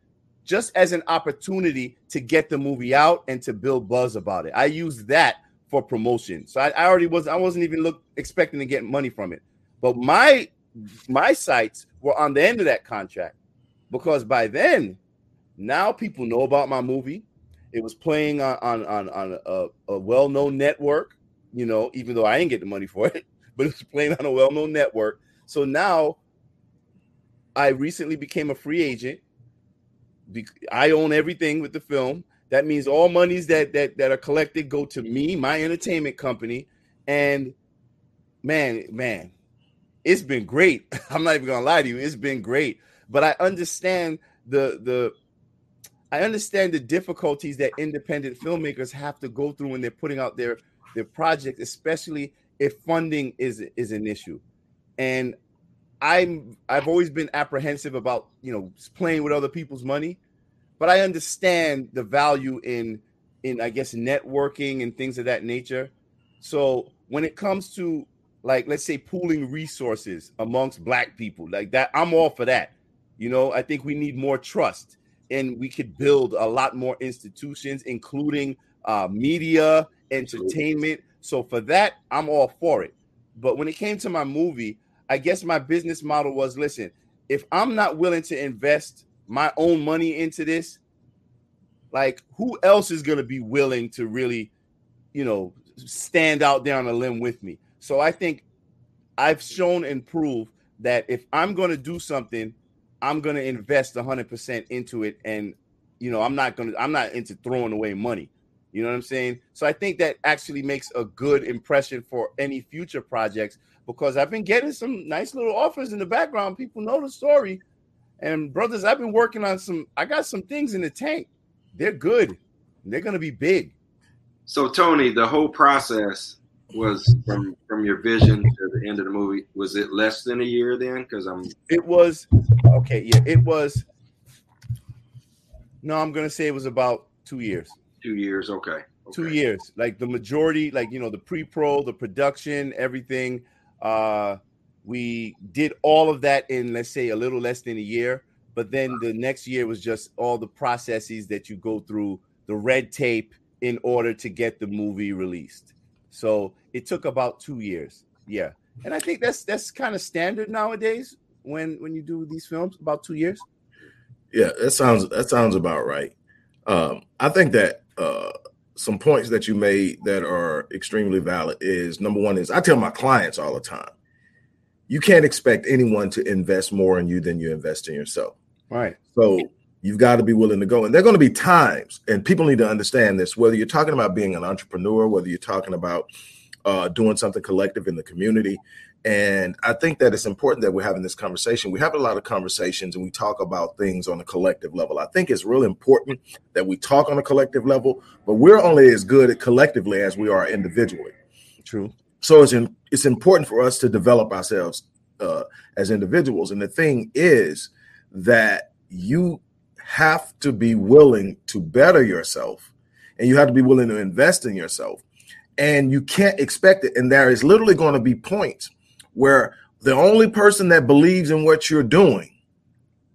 Speaker 4: just as an opportunity to get the movie out and to build buzz about it. I used that for promotion. So I, I already was I wasn't even look expecting to get money from it. But my my sights were on the end of that contract because by then now people know about my movie. It was playing on on on, on a, a well-known network, you know, even though I didn't get the money for it, (laughs) but it was playing on a well-known network. So now I recently became a free agent. I own everything with the film. That means all monies that that that are collected go to me, my entertainment company, and man, man, it's been great. (laughs) I'm not even gonna lie to you, it's been great. But I understand the the I understand the difficulties that independent filmmakers have to go through when they're putting out their their project, especially if funding is is an issue. And I'm I've always been apprehensive about you know playing with other people's money, but I understand the value in in I guess networking and things of that nature. So when it comes to like let's say pooling resources amongst black people like that, I'm all for that. You know, I think we need more trust and we could build a lot more institutions, including uh, media, entertainment. So for that, I'm all for it. But when it came to my movie, I guess my business model was listen, if I'm not willing to invest my own money into this, like who else is going to be willing to really, you know, stand out there on a limb with me? So I think I've shown and proved that if I'm going to do something, I'm going to invest 100% into it and you know, I'm not going to I'm not into throwing away money. You know what I'm saying? So I think that actually makes a good impression for any future projects because I've been getting some nice little offers in the background. People know the story. And brothers, I've been working on some I got some things in the tank. They're good. They're going to be big.
Speaker 5: So Tony, the whole process was from from your vision to the end of the movie. Was it less than a year then? Because I'm
Speaker 4: It was okay, yeah, it was No, I'm going to say it was about 2 years.
Speaker 5: Two years. Okay.
Speaker 4: two years like the majority like you know the pre-pro the production everything uh we did all of that in let's say a little less than a year but then the next year was just all the processes that you go through the red tape in order to get the movie released so it took about two years yeah and i think that's that's kind of standard nowadays when when you do these films about two years
Speaker 1: Yeah, that sounds that sounds about right. Um, I think that uh, some points that you made that are extremely valid is number one is I tell my clients all the time, you can't expect anyone to invest more in you than you invest in yourself.
Speaker 4: right
Speaker 1: So you've got to be willing to go. And there are going to be times, and people need to understand this, whether you're talking about being an entrepreneur, whether you're talking about uh, doing something collective in the community. And I think that it's important that we're having this conversation. We have a lot of conversations and we talk about things on a collective level. I think it's really important that we talk on a collective level, but we're only as good at collectively as we are individually.
Speaker 4: true
Speaker 1: So it's in, it's important for us to develop ourselves uh, as individuals. And the thing is that you have to be willing to better yourself, and you have to be willing to invest in yourself, and you can't expect it. And there is literally going to be points where the only person that believes in what you're doing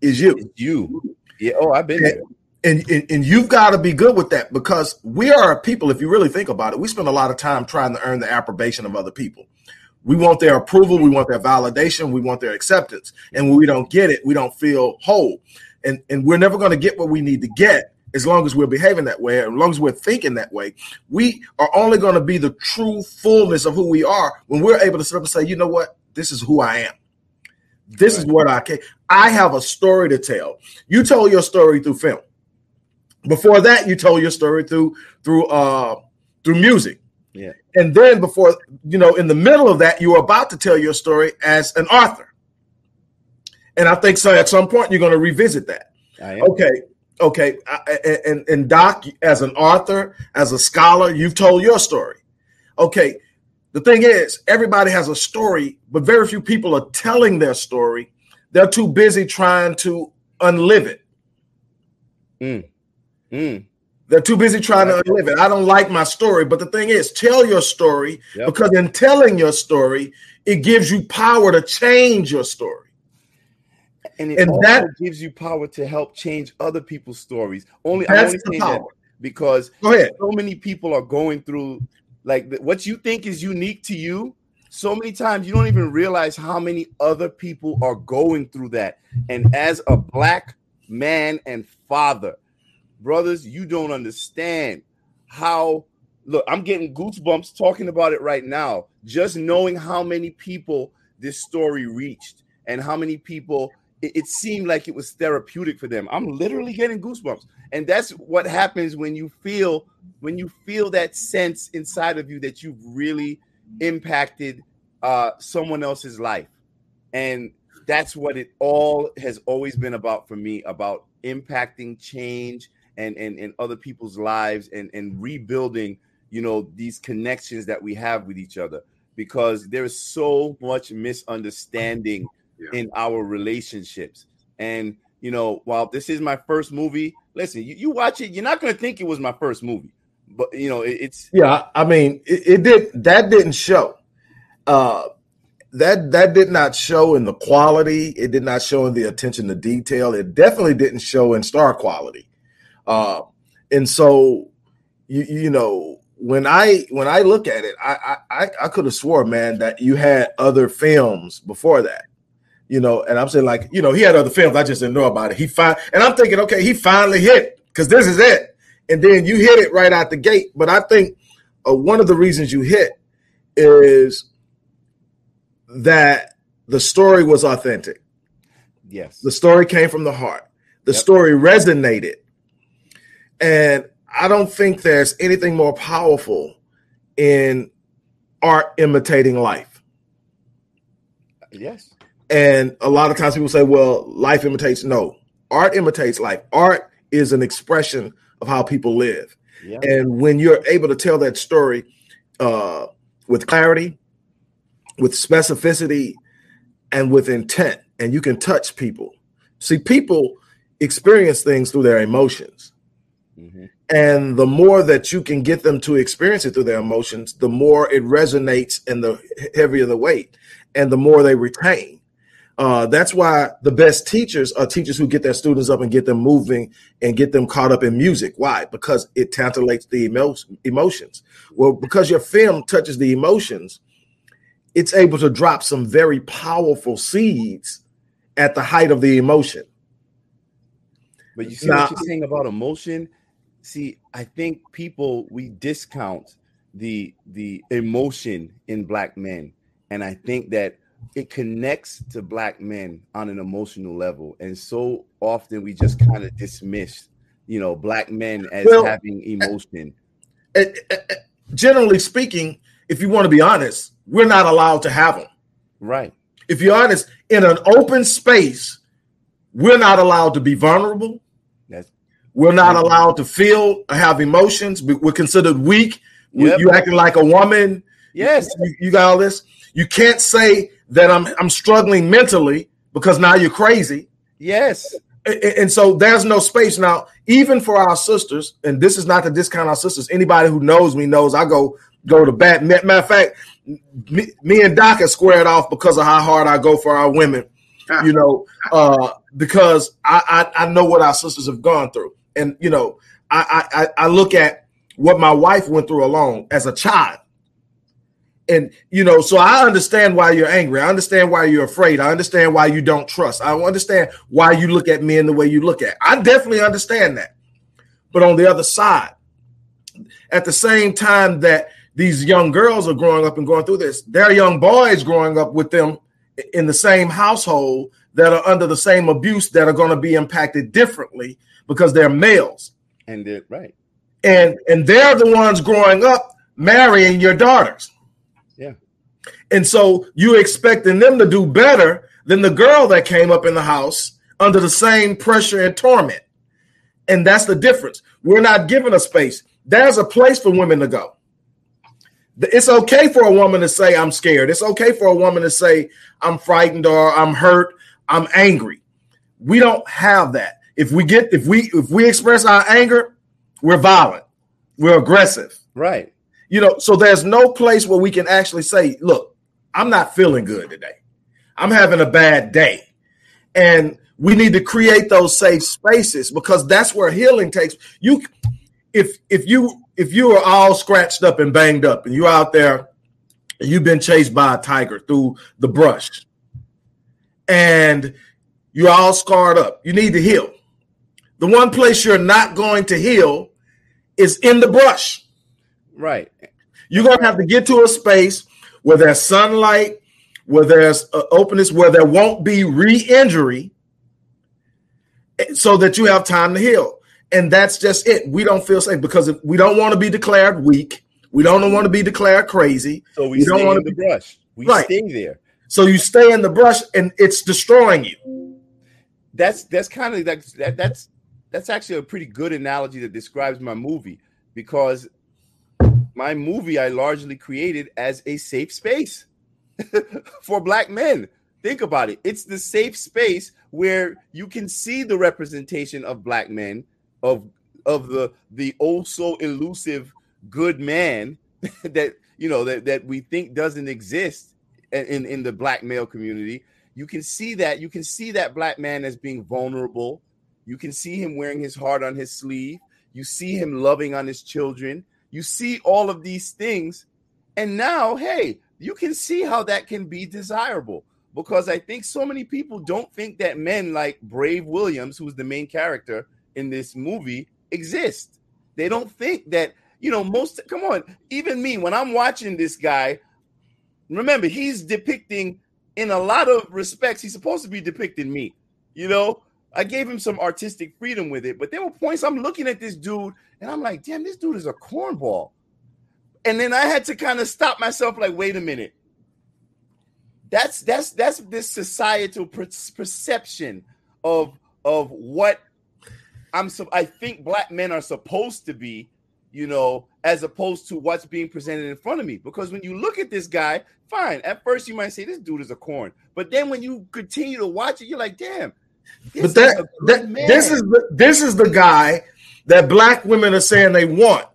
Speaker 1: is you.
Speaker 4: It's you. Yeah. Oh, I've been there.
Speaker 1: And, and, and you've got to be good with that because we are a people, if you really think about it, we spend a lot of time trying to earn the approbation of other people. We want their approval, we want their validation, we want their acceptance. And when we don't get it, we don't feel whole. And, and we're never going to get what we need to get as long as we're behaving that way, as long as we're thinking that way. We are only going to be the true fullness of who we are when we're able to sit up and say, you know what, this is who I am. This is what I can. I have a story to tell. You told your story through film. Before that, you told your story through through uh through music.
Speaker 4: Yeah.
Speaker 1: And then before, you know, in the middle of that, you were about to tell your story as an author. And I think so at some point you're going to revisit that. Okay. Okay. I- And and Doc, as an author, as a scholar, you've told your story. Okay. The thing is, everybody has a story, but very few people are telling their story. They're too busy trying to unlive it.
Speaker 4: Mm.
Speaker 1: They're too busy trying to unlive it. I don't like my story, but the thing is, tell your story
Speaker 4: Yep.
Speaker 1: because in telling your story, it gives you power to change your story.
Speaker 4: And it
Speaker 1: And
Speaker 4: also
Speaker 1: that-
Speaker 4: gives you power to help change other people's stories. Only I'm only
Speaker 1: the
Speaker 4: saying that because so many people are going through like what you think is unique to you. So many times you don't even realize how many other people are going through that. And as a black man and father, brothers, you don't understand how. Look, I'm getting goosebumps talking about it right now. Just knowing how many people this story reached and how many people it, it seemed like it was therapeutic for them. I'm literally getting goosebumps. And that's what happens when you feel when you feel that sense inside of you that you've really impacted uh someone else's life. And that's what it all has always been about for me about impacting change and and, and other people's lives and and rebuilding you know these connections that we have with each other because there is so much misunderstanding
Speaker 5: Yeah.
Speaker 4: in our relationships and you know while this is my first movie listen you, you watch it you're not going to think it was my first movie but you know it, it's
Speaker 1: Yeah, I mean, it, it did that didn't show. Uh that that did not show in the quality. It did not show in the attention to detail. It definitely didn't show in star quality. Uh, and so, you you know, when I when I look at it, I I I could have swore, man, that you had other films before that. You know, and I'm saying like, you know, he had other films. I just didn't know about it. He fin- and I'm thinking, okay, he finally hit because this is it. And then you hit it right out the gate. But I think uh, one of the reasons you hit is that the story was authentic.
Speaker 4: yes
Speaker 1: The story came from the heart. The
Speaker 4: Yep.
Speaker 1: story resonated. And I don't think there's anything more powerful in art imitating life.
Speaker 4: yes
Speaker 1: And a lot of times people say, well, life imitates. No, art imitates life. Art is an expression of how people live.
Speaker 4: yeah
Speaker 1: And when you're able to tell that story uh, with clarity, with specificity, and with intent, and you can touch people. See, people experience things through their emotions.
Speaker 4: Mhm.
Speaker 1: And the more that you can get them to experience it through their emotions, the more it resonates and the heavier the weight, and the more they retain. Uh, that's why the best teachers are teachers who get their students up and get them moving and get them caught up in music. Why? Because it tantalates the emo- emotions. Well, because your film touches the emotions, it's able to drop some very powerful seeds at the height of the emotion.
Speaker 4: But you see
Speaker 1: Nah.
Speaker 4: what you're saying about emotion? See, I think people we discount the the emotion in black men. And I think that it connects to black men on an emotional level. And so often we just kind of dismiss, you know, black men as
Speaker 1: Well,
Speaker 4: having emotion.
Speaker 1: Eh, eh, eh, Generally speaking, if you want to be honest, we're not allowed to have them.
Speaker 4: Right.
Speaker 1: If you're honest, in an open space, we're not allowed to be vulnerable.
Speaker 4: That's
Speaker 1: We're not allowed to feel or have emotions. We- We're considered weak.
Speaker 4: Yep.
Speaker 1: You acting like a woman.
Speaker 4: yes.
Speaker 1: You, you got all this. You can't say that I'm I'm struggling mentally because now you're crazy.
Speaker 4: Yes.
Speaker 1: And, and so there's no space now, even for our sisters. And this is not to discount our sisters. Anybody who knows me knows I go go to bat. Matter of fact, me, me and Doc have squared off because of how hard I go for our women. You know, uh, because I, I I know what our sisters have gone through, and you know, I I I look at what my wife went through alone as a child. And you know, so I understand why you're angry. I understand why you're afraid. I understand why you don't trust. I understand why you look at men the way you look at. I definitely understand that. But on the other side, at the same time that these young girls are growing up and going through this, there are young boys growing up with them in the same household that are under the same abuse that are going to be impacted differently because they're males.
Speaker 4: And they're right.
Speaker 1: And and they're the ones growing up marrying your daughters. And so you expecting them to do better than the girl that came up in the house under the same pressure and torment. And that's the difference. We're not given a space. There's a place for women to go. It's okay for a woman to say, I'm scared. It's okay for a woman to say, I'm frightened or I'm hurt, I'm angry. We don't have that. If we get if we if we express our anger, we're violent, we're aggressive.
Speaker 4: Right.
Speaker 1: You know, so there's no place where we can actually say, look, I'm not feeling good today. I'm having a bad day. And we need to create those safe spaces because that's where healing takes. You if if you if you are all scratched up and banged up and you're out there and you've been chased by a tiger through the brush and you're all scarred up, you need to heal. The one place you're not going to heal is in the brush.
Speaker 4: Right.
Speaker 1: You're going to have to get to a space where there's sunlight, where there's uh, openness, where there won't be re injury, so that you have time to heal. And that's just it. We don't feel safe because if we don't want to be declared weak. We don't want to be declared crazy.
Speaker 4: So we,
Speaker 1: we
Speaker 4: don't want to
Speaker 1: be
Speaker 4: the brush. We
Speaker 1: Right.
Speaker 4: stay there.
Speaker 1: So you stay in the brush and it's destroying you.
Speaker 4: That's that's kind of that, that that's that's actually a pretty good analogy that describes my movie because my movie I largely created as a safe space (laughs) for black men. Think about it. It's the safe space where you can see the representation of black men of of the the oh so elusive good man (laughs) that you know that, that we think doesn't exist in, in the black male community. You can see that you can see that black man as being vulnerable. You can see him wearing his heart on his sleeve. You see him loving on his children. You see all of these things. And now, hey, you can see how that can be desirable because I think so many people don't think that men like Brave Williams, who's the main character in this movie, exist. They don't think that, you know, most, come on, even me, when I'm watching this guy, remember, he's depicting, in a lot of respects, he's supposed to be depicting me, you know? I gave him some artistic freedom with it, but there were points I'm looking at this dude and I'm like, damn, this dude is a cornball. And then I had to kind of stop myself, like, wait a minute. That's that's that's this societal per- perception of of what I'm so I think black men are supposed to be, you know, as opposed to what's being presented in front of me. Because when you look at this guy, fine. At first, you might say this dude is a corn, but then when you continue to watch it, you're like, damn. This
Speaker 1: But that, that
Speaker 4: man.
Speaker 1: this is the this is the guy that black women are saying they want.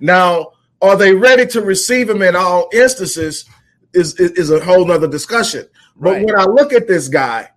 Speaker 1: Now, are they ready to receive him in all instances? Is is, is a whole nother discussion. But
Speaker 4: Right.
Speaker 1: when I look at this guy,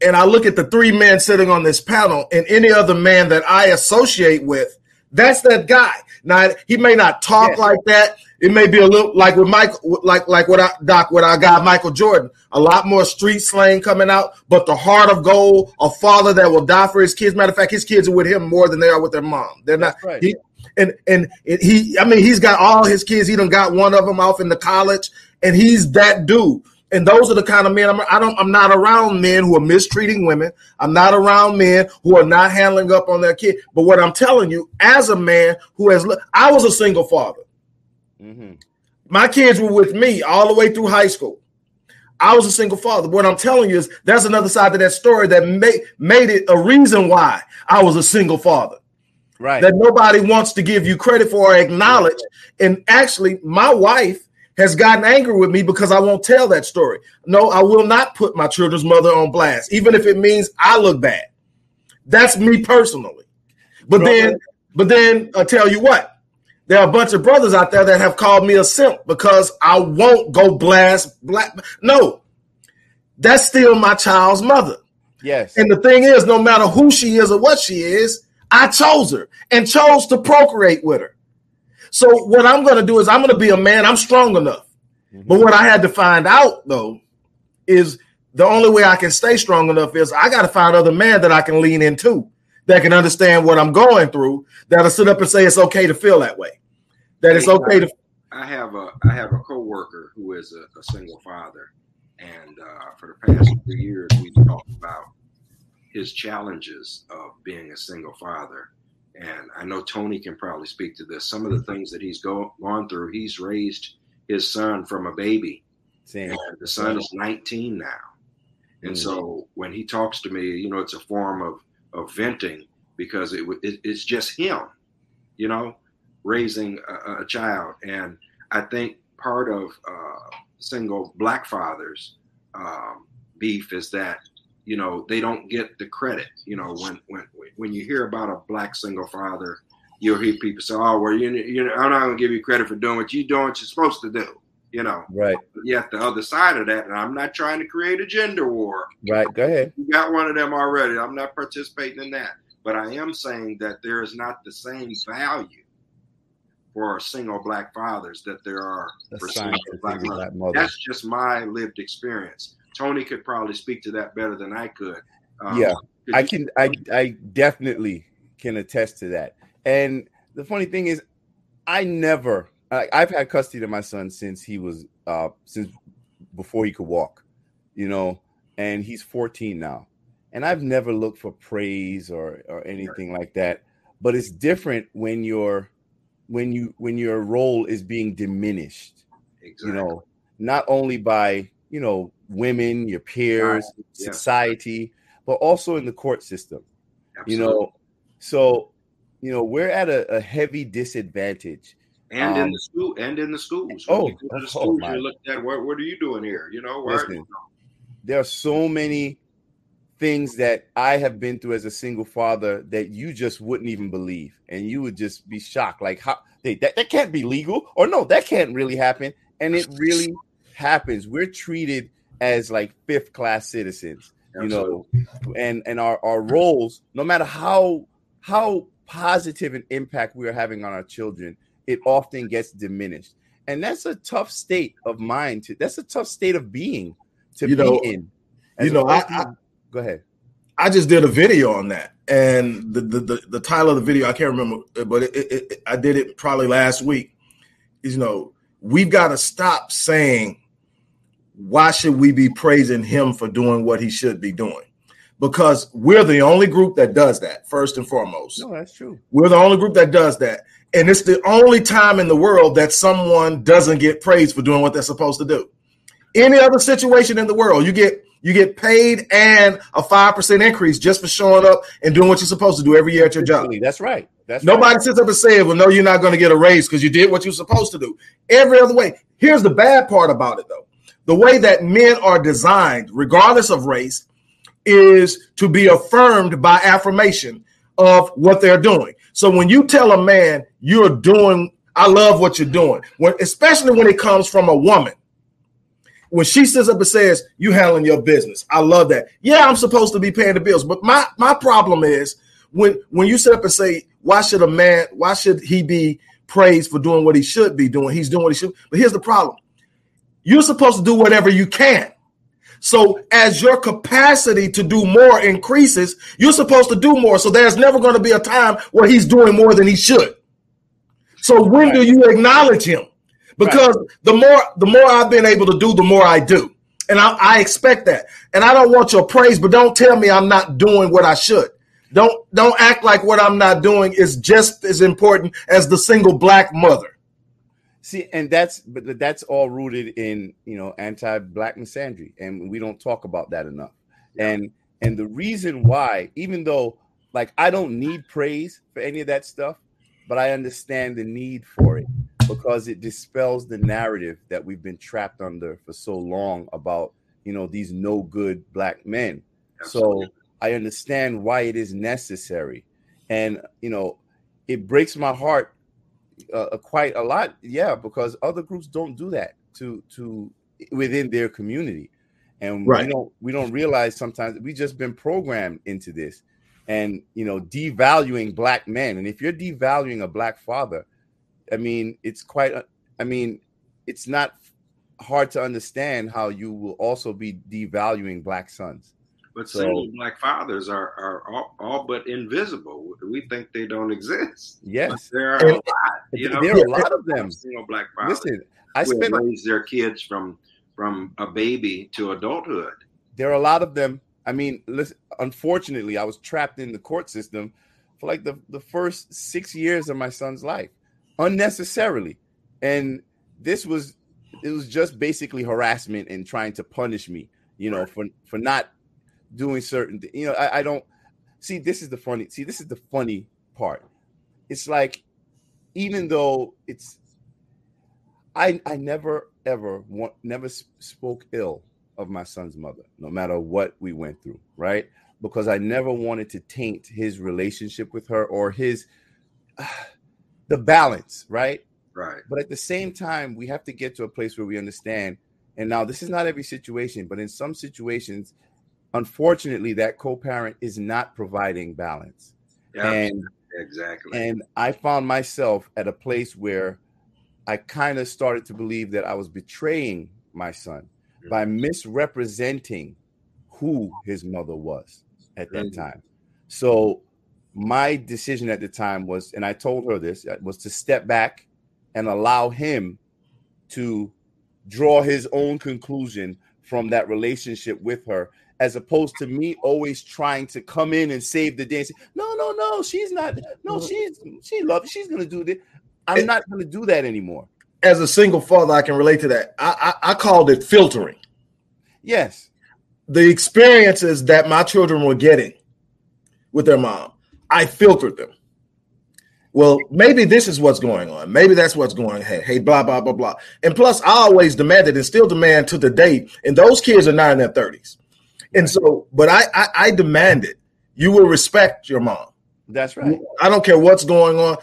Speaker 1: and I look at the three men sitting on this panel, and any other man that I associate with, that's that guy. Now he may not talk
Speaker 4: Yes.
Speaker 1: like that. It may be a little like with Mike, like like what I Doc, with our guy Michael Jordan. A lot more street slang coming out, but the heart of gold, a father that will die for his kids. Matter of fact, his kids are with him more than they are with their mom. They're not.
Speaker 4: Right.
Speaker 1: He, and and he, I mean, he's got all his kids. He done got one of them off in the college, and he's that dude. And those are the kind of men I'm. I don't. I'm not around men who are mistreating women. I'm not around men who are not handling up on their kid. But what I'm telling you, as a man who has, I was a single father.
Speaker 4: Mhm.
Speaker 1: My kids were with me all the way through high school. I was a single father. What I'm telling you is there's another side to that story that made made it a reason why I was a single father
Speaker 4: right.
Speaker 1: that nobody wants to give you credit for or acknowledge. And actually, my wife has gotten angry with me because I won't tell that story. No, I will not put my children's mother on blast, even if it means I look bad. That's me personally. But
Speaker 4: Brother.
Speaker 1: then, but then I tell you what, there are a bunch of brothers out there that have called me a simp because I won't go blast black. No, that's still my child's mother.
Speaker 4: Yes.
Speaker 1: And the thing is, no matter who she is or what she is, I chose her and chose to procreate with her. So what I'm going to do is I'm going to be a man. I'm strong enough. Mm-hmm. But what I had to find out though is the only way I can stay strong enough is I got to find other men that I can lean into that can understand what I'm going through. That'll sit up and say it's okay to feel that way. That it's okay to.
Speaker 5: I have a I have a coworker who is a, a single father, and uh, for the past three years we've talked about his challenges of being a single father. And I know Tony can probably speak to this. Some of the things that he's go, gone through, he's raised his son from a baby,
Speaker 4: Same.
Speaker 5: and the son is 19 now. And
Speaker 4: Mm.
Speaker 5: so when he talks to me, you know, it's a form of of venting because it, it it's just him, you know, raising a, a child. And I think part of uh, single black fathers um, beef is that you know they don't get the credit. You know, when when when you hear about a black single father, you'll hear people say, "Oh, well, you you know, I'm not to give you credit for doing what you're doing. What you're supposed to do." You know,
Speaker 4: Right.
Speaker 5: yet the other side of that, and I'm not trying to create a gender war.
Speaker 4: Right. Go ahead.
Speaker 5: You got one of them already. I'm not participating in that. But I am saying that there is not the same value for single black fathers that there are for single black mothers.
Speaker 4: black mothers.
Speaker 5: That's just my lived experience. Tony could probably speak to that better than I could. Um,
Speaker 4: Yeah,
Speaker 5: could
Speaker 4: I can I I definitely can attest to that. And the funny thing is, I never I, I've had custody of my son since he was uh since before he could walk, you know, and he's 14 now. And I've never looked for praise or or anything like that. But it's different when your when you when your role is being diminished
Speaker 5: exactly.
Speaker 4: you know, not only by you know women, your peers,
Speaker 5: Yeah.
Speaker 4: society, but also in the court system. You know, so you know we're at a, a heavy disadvantage.
Speaker 5: And in
Speaker 4: um,
Speaker 5: the school and in the schools.
Speaker 4: oh,
Speaker 5: you the (laughs)
Speaker 4: oh,
Speaker 5: schools,
Speaker 4: my.
Speaker 5: you look at what what are you doing here? You know, where
Speaker 4: Listen, There are so many things that I have been through as a single father that you just wouldn't even believe, and you would just be shocked. Like, how hey, that that can't be legal, or no, that can't really happen, and it really happens. We're treated as like fifth class citizens. you know and and our our roles no matter how how positive an impact we are having on our children it often gets diminished. And that's a tough state of mind to that's a tough state of being to
Speaker 1: You
Speaker 4: be
Speaker 1: know-
Speaker 4: in.
Speaker 1: You know,
Speaker 4: opposed
Speaker 1: I-
Speaker 4: go ahead.
Speaker 1: I just did a video on that, and the the, the, the title of the video I can't remember, but it, it, it, I did it probably last week. Is you know we've got to stop saying why should we be praising him for doing what he should be doing, because we're the only group that does that first and foremost.
Speaker 4: no that's true.
Speaker 1: We're the only group that does that, and it's the only time in the world that someone doesn't get praised for doing what they're supposed to do. Any other situation in the world, you get you get paid and a five percent increase just for showing up and doing what you're supposed to do every year at your job.
Speaker 4: That's right that's
Speaker 1: Nobody
Speaker 4: right.
Speaker 1: sits up and says, "Well, no, you're not going to get a raise because you did what you're supposed to do." Every other way. Here's the bad part about it, though: the way that men are designed, regardless of race, is to be affirmed by affirmation of what they're doing. So when you tell a man you're doing, I love what you're doing, when especially when it comes from a woman. When she sits up and says, You handling your business. I love that. Yeah, I'm supposed to be paying the bills. But my my problem is when when you sit up and say, Why should a man, why should he be praised for doing what he should be doing? He's doing what he should. But here's the problem. You're supposed to do whatever you can. So as your capacity to do more increases, you're supposed to do more. So there's never going to be a time where he's doing more than he should. So when do you acknowledge him? Because the more the more I've been able to do, the more I do. And I, I expect that. And I don't want your praise, but don't tell me I'm not doing what I should. Don't don't act like what I'm not doing is just as important as the single black mother.
Speaker 4: See, and that's but that's all rooted in you know anti-black misandry, and we don't talk about that enough. And and the reason why, even though like I don't need praise for any of that stuff, but I understand the need for it. because it dispels the narrative that we've been trapped under for so long about you know these no good black men.
Speaker 5: Absolutely.
Speaker 4: So I understand why it is necessary, and you know, it breaks my heart uh, quite a lot. Yeah, because other groups don't do that to to within their community, and
Speaker 1: Right.
Speaker 4: we don't we don't realize sometimes we just been programmed into this, and you know, devaluing black men. And if you're devaluing a black father, I mean, it's quite. I mean, it's not hard to understand how you will also be devaluing black sons.
Speaker 5: But
Speaker 4: So-
Speaker 5: single black fathers are, are all, all but invisible. We think they don't exist. But
Speaker 4: Yes,
Speaker 5: there are a lot. You know,
Speaker 4: there are a lot of them. (laughs)
Speaker 5: Single black fathers
Speaker 4: Listen, I spent
Speaker 5: raised their kids from from a baby to adulthood.
Speaker 4: there are a lot of them. I mean, listen, unfortunately, I was trapped in the court system for like the, the first six years of my son's life unnecessarily. And this was it was just basically harassment and trying to punish me, you know, for for not doing certain you know, I, I don't see this is the funny see, this is the funny part. It's like even though it's I I never ever want never spoke ill of my son's mother, no matter what we went through, right? Because I never wanted to taint his relationship with her or his (sighs) the balance, right?
Speaker 5: Right.
Speaker 4: But at the same time, we have to get to a place where we understand. And now, this is not every situation, but in some situations, unfortunately, that co-parent is not providing balance.
Speaker 5: Yeah.
Speaker 4: And
Speaker 5: exactly.
Speaker 4: and I found myself at a place where I kind of started to believe that I was betraying my son by misrepresenting who his mother was at that
Speaker 5: Mhm.
Speaker 4: time. So my decision at the time was, and I told her this, uh, was to step back and allow him to draw his own conclusion from that relationship with her, as opposed to me always trying to come in and save the day. And say, no, no, no, she's not. No, mm-hmm. she's she loves. She's gonna do this. I'm eh, not gonna do that anymore.
Speaker 1: As a single father, I can relate to that. I, I, I called it filtering.
Speaker 4: Yes,
Speaker 1: The experiences that my children were getting with their mom, I filtered them. Well, maybe this is what's going on. Maybe that's what's going. Hey, hey, blah blah blah blah. And plus, I always demanded and still demand to the day. And those kids are not in their thirties. And so, but I, I I it. you will respect your mom.
Speaker 4: that's right.
Speaker 1: I don't care what's going on.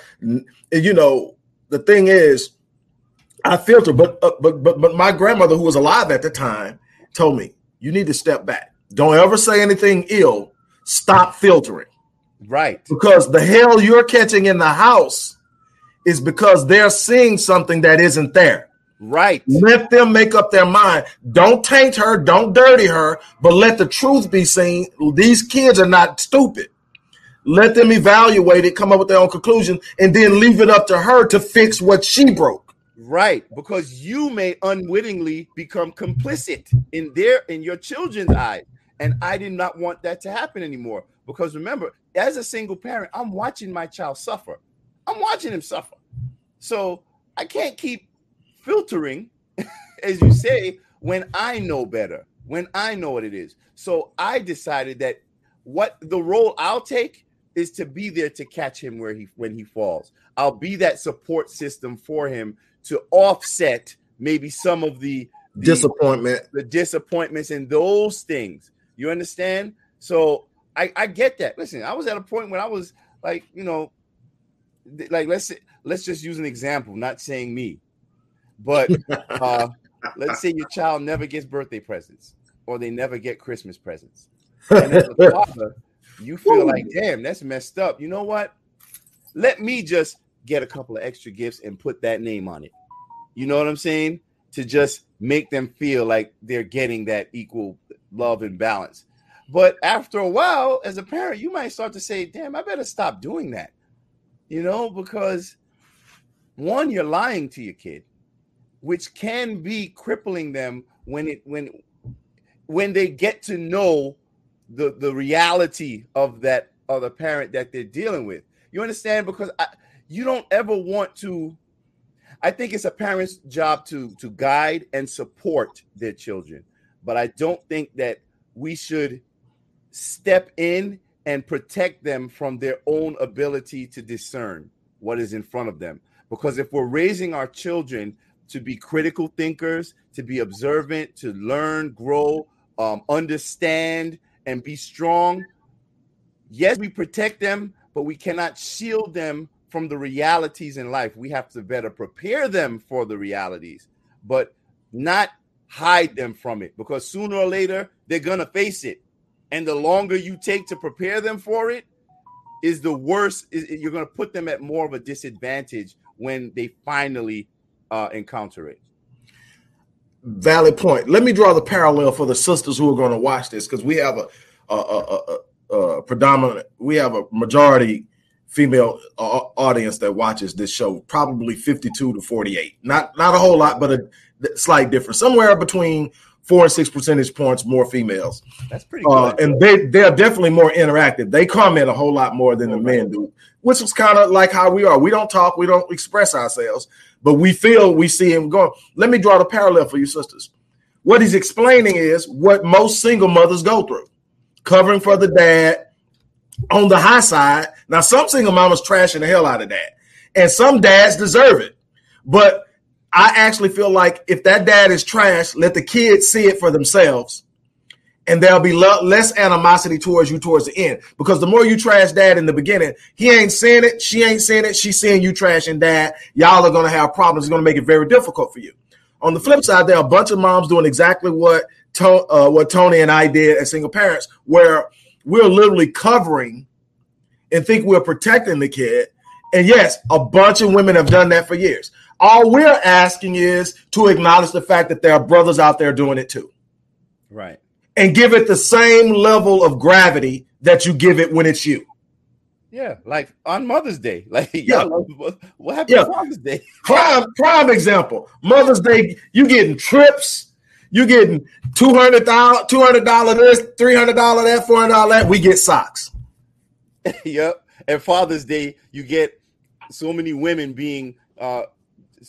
Speaker 1: You know, the thing is, I filter. But uh, but but but my grandmother, who was alive at the time, told me you need to step back. Don't ever say anything ill. Stop filtering
Speaker 4: Right.
Speaker 1: because the hell you're catching in the house is because they're seeing something that isn't there.
Speaker 4: Right.
Speaker 1: Let them make up their mind. Don't taint her, don't dirty her, but let the truth be seen. These kids are not stupid. Let them evaluate it, come up with their own conclusion, and then leave it up to her to fix what she broke.
Speaker 4: Right, because you may unwittingly become complicit in their in your children's eyes. And I did not want that to happen anymore. Because remember, as a single parent, I'm watching my child suffer. I'm watching him suffer. So I can't keep filtering, (laughs) as you say, when I know better, when I know what it is. So I decided that what the role I'll take is to be there to catch him where he when he falls. I'll be that support system for him to offset maybe some of the the,
Speaker 1: Disappointment.
Speaker 4: the disappointments and those things. You understand? So I, I get that. Listen, I was at a point when I was like, you know, like let's say, let's just use an example, not saying me, but (laughs) uh, let's say your child never gets birthday presents or they never get Christmas presents. And as a (laughs) father, you feel like, damn, that's messed up. You know what? Let me just get a couple of extra gifts and put that name on it. You know what I'm saying? To just make them feel like they're getting that equal love and balance. But after a while, as a parent, you might start to say, damn, I better stop doing that. You know, because one, you're lying to your kid, which can be crippling them when it when when they get to know the the reality of that other parent that they're dealing with. You understand? Because I, you don't ever want to. I think it's a parent's job to to guide and support their children, but I don't think that we should step in and protect them from their own ability to discern what is in front of them. Because if we're raising our children to be critical thinkers, to be observant, to learn, grow, um, understand, and be strong, yes, we protect them, but we cannot shield them from the realities in life. We have to better prepare them for the realities, but not hide them from it because sooner or later they're going to face it. And the longer you take to prepare them for it, is the worst. Is, you're going to put them at more of a disadvantage when they finally uh, encounter it.
Speaker 1: Valid point. Let me draw the parallel for the sisters who are going to watch this because we have a, a, a, a, a predominant, we have a majority female uh, audience that watches this show, probably 52 to 48. Not not a whole lot, but a slight difference. Somewhere between four and six percentage points more females.
Speaker 4: That's pretty
Speaker 1: Uh, and they they're definitely more interactive. They comment a whole lot more than the men do, which is kind of like how we are. We don't talk, we don't express ourselves, but we feel we see him going. Let me draw the parallel for you, sisters. What he's explaining is what most single mothers go through, covering for the dad on the high side. Now, some single mamas trashing the hell out of that, and some dads deserve it. But I actually feel like if that dad is trash, let the kids see it for themselves, and there'll be lo- less animosity towards you towards the end. Because the more you trash dad in the beginning, he ain't seeing it, she ain't seeing it, she's seeing you trashing dad. Y'all are gonna have problems. It's gonna make it very difficult for you. On the flip side, there are a bunch of moms doing exactly what to- uh, what Tony and I did as single parents, where we're literally covering and think we're protecting the kid. And yes, a bunch of women have done that for years. All we're asking is to acknowledge the fact that there are brothers out there doing it too
Speaker 4: right.
Speaker 1: And give it the same level of gravity that you give it when it's you.
Speaker 4: Yeah, like on Mother's Day. (laughs) Like,
Speaker 1: Yeah.
Speaker 4: what, what happened
Speaker 1: Yeah.
Speaker 4: to Father's Day? (laughs)
Speaker 1: Prime, prime example. Mother's Day, you getting trips, you getting two hundred dollars, two hundred dollar this, three hundred dollar that, four hundred dollar that. We get socks. (laughs)
Speaker 4: yep. And Father's Day, you get so many women being uh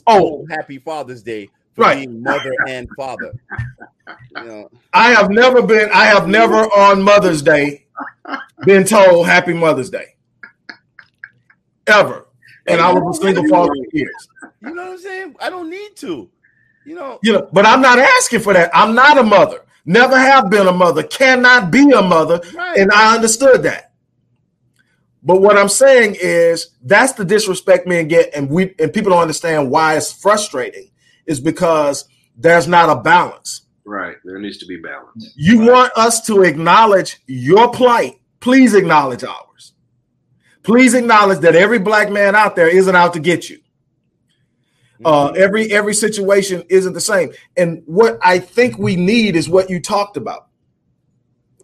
Speaker 1: Oh.
Speaker 4: happy Father's Day for
Speaker 1: Right.
Speaker 4: being mother and father. You know,
Speaker 1: I have never been, I have never on Mother's Day been told Happy Mother's Day. Ever. And I was a single father for years.
Speaker 4: you know what I'm saying? I don't need to. You know,
Speaker 1: You know, but I'm not asking for that. I'm not a mother. Never have been a mother. Cannot be a mother.
Speaker 4: Right.
Speaker 1: And I understood that. But what I'm saying is that's the disrespect men get, and we and people don't understand why it's frustrating, is because there's not a balance.
Speaker 5: Right. There needs to be balance.
Speaker 1: You want us to acknowledge your plight. Please acknowledge ours. Please acknowledge that every black man out there isn't out to get you. Uh, every every situation isn't the same. And what I think we need is what you talked about,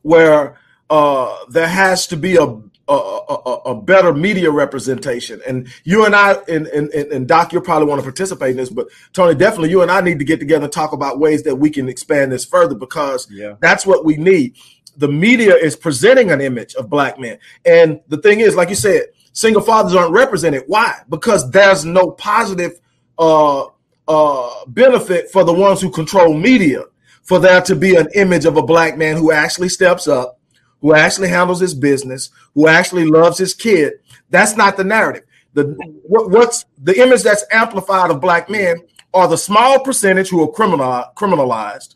Speaker 1: where uh, there has to be a a, a, a better media representation. And you and I and, and, and Doc, you'll probably want to participate in this, but Tony, definitely you and I need to get together and talk about ways that we can expand this further because
Speaker 4: Yeah.
Speaker 1: that's what we need. The media is presenting an image of black men. And the thing is, like you said, single fathers aren't represented. Why? Because there's no positive uh, uh, benefit for the ones who control media for there to be an image of a black man who actually steps up, who actually handles his business, who actually loves his kid. That's not the narrative. The what, what's the image that's amplified of black men are the small percentage who are criminal, criminalized,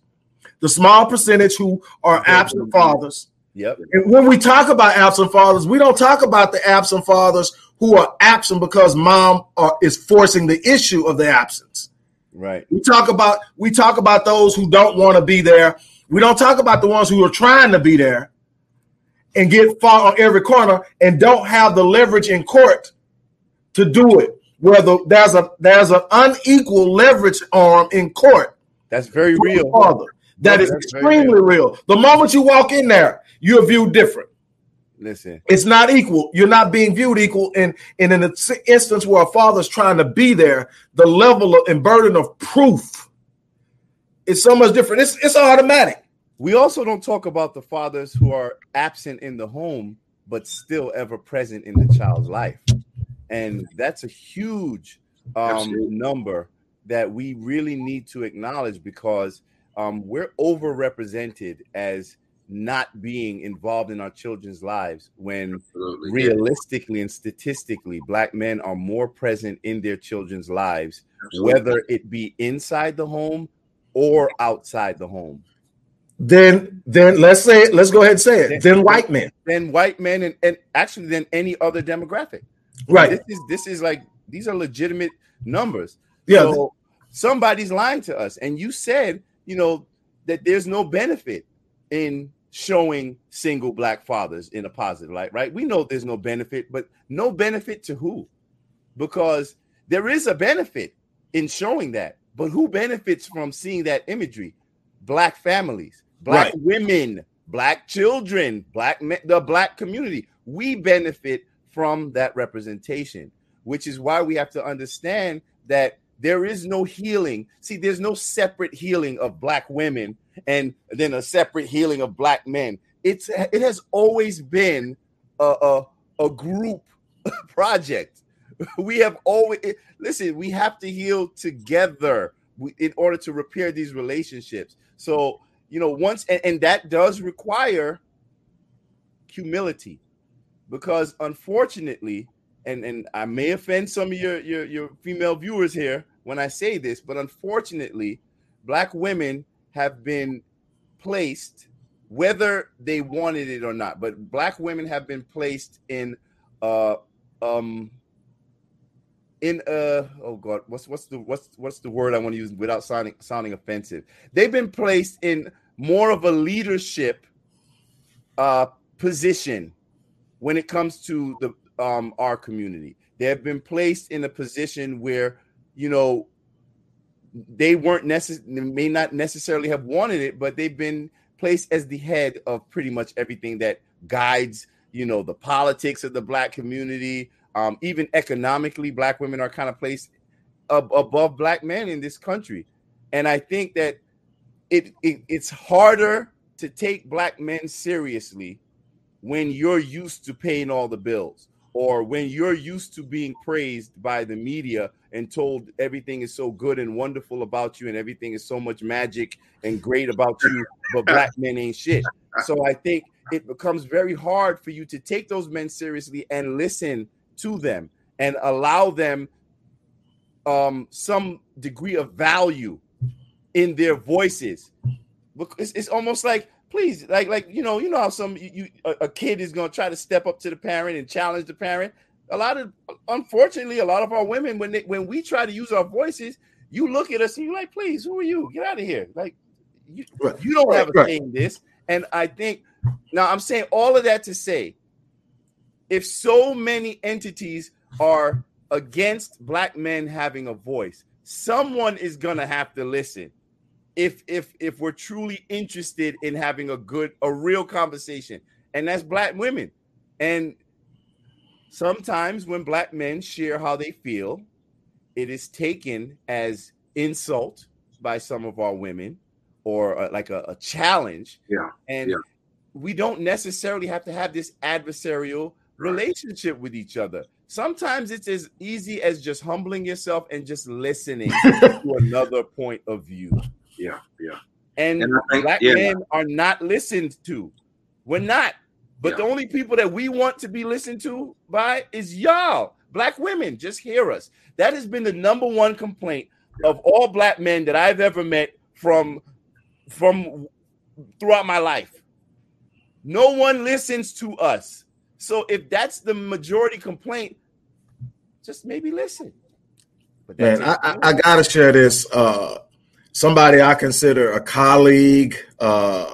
Speaker 1: the small percentage who are absent fathers,
Speaker 4: Yep.
Speaker 1: and when we talk about absent fathers, we don't talk about the absent fathers who are absent because mom are, is forcing the issue of the absence.
Speaker 4: Right.
Speaker 1: We talk about we talk about those who don't want to be there. We don't talk about the ones who are trying to be there and get far on every corner and don't have the leverage in court to do it. Where the, there's a there's an unequal leverage arm in court
Speaker 4: That's very real.
Speaker 1: father. That
Speaker 4: No,
Speaker 1: is extremely real. The moment you walk in there, you're viewed different
Speaker 4: Listen.
Speaker 1: it's not equal. You're not being viewed equal. And, and in an instance where a father's trying to be there, the level of, and burden of proof is so much different. It's, it's automatic.
Speaker 4: We also don't talk about the fathers who are absent in the home, but still ever present in the child's life. And that's a huge um, number that we really need to acknowledge because um, we're overrepresented as not being involved in our children's lives when
Speaker 5: Absolutely.
Speaker 4: realistically and statistically black men are more present in their children's lives
Speaker 5: Absolutely.
Speaker 4: whether it be inside the home or outside the home
Speaker 1: Then then let's say it, let's go ahead and say it. Then white men.
Speaker 4: than white men and, and actually than any other demographic
Speaker 1: Right.
Speaker 4: this is this is like these are legitimate numbers
Speaker 1: Yeah.
Speaker 4: So somebody's lying to us. And you said, you know, that there's no benefit in showing single black fathers in a positive light, right? We know there's no benefit, but no benefit to who? Because there is a benefit in showing that, but who benefits from seeing that imagery? Black families, black
Speaker 1: Right.
Speaker 4: women, black children, black men, the black community. We benefit from that representation, which is why we have to understand that there is no healing. See, there's no separate healing of black women and then a separate healing of black men. It's it has always been a a, a group (laughs) project. (laughs) We have always listen. We have to heal together in order to repair these relationships. So you know, once and, and that does require humility, because unfortunately, and and I may offend some of your your your female viewers here when I say this, but unfortunately, black women have been placed whether they wanted it or not but black women have been placed in uh um in uh oh god what's what's the what's what's the word i want to use without sounding sounding offensive they've been placed in more of a leadership uh position when it comes to the um our community they have been placed in a position where you know they weren't necess- may not necessarily have wanted it, but they've been placed as the head of pretty much everything that guides, you know, the politics of the black community. Um, even economically, black women are kind of placed ab- above black men in this country, and I think that it, it it's harder to take black men seriously when you're used to paying all the bills or when you're used to being praised by the media and told everything is so good and wonderful about you and everything is so much magic and great about you, but (laughs) black men ain't shit. So I think it becomes very hard for you to take those men seriously and listen to them and allow them um some degree of value in their voices. Because it's almost like please like like you know you know how some you, you a, a kid is going to try to step up to the parent and challenge the parent a lot of unfortunately a lot of our women when they when we try to use our voices you look at us and you're like please who are you get out of here like you,
Speaker 1: Right.
Speaker 4: you don't have a
Speaker 1: Right.
Speaker 4: say in this and i think now i'm saying all of that to say if so many entities are against black men having a voice someone is to have to listen. If if if we're truly interested in having a good a real conversation and that's black women. And sometimes when black men share how they feel it is taken as insult by some of our women or uh, like a, a challenge.
Speaker 5: Yeah,
Speaker 4: and
Speaker 5: yeah.
Speaker 4: we don't necessarily have to have this adversarial relationship with each other sometimes it's as easy as just humbling yourself and just listening (laughs) to another point of view
Speaker 5: Yeah, yeah.
Speaker 4: and,
Speaker 5: And think-
Speaker 4: black
Speaker 5: yeah.
Speaker 4: men are not listened to. We're not. But the only people that we want to be listened to by is y'all, black women. Just hear us. That has been the number one complaint of all black men that I've ever met from from throughout my life. No one listens to us. So if that's the majority complaint, just maybe listen. But
Speaker 1: Man, I. I, I gotta share this. Uh, somebody I consider a colleague, uh,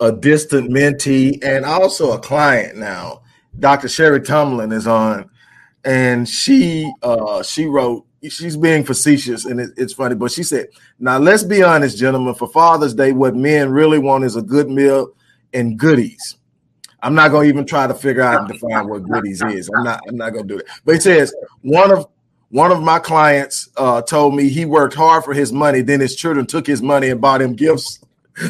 Speaker 1: a distant mentee, and also a client now. Dr. Sherry Tumlin is on, and she uh, she wrote. She's being facetious, and it, it's funny, but she said, "Now let's be honest, gentlemen. For Father's Day, what men really want is a good meal and goodies." I'm not gonna even try to figure out and define what goodies is. I'm not. I'm not gonna do it. But he says one of one of my clients uh, told me he worked hard for his money. Then his children took his money and bought him gifts,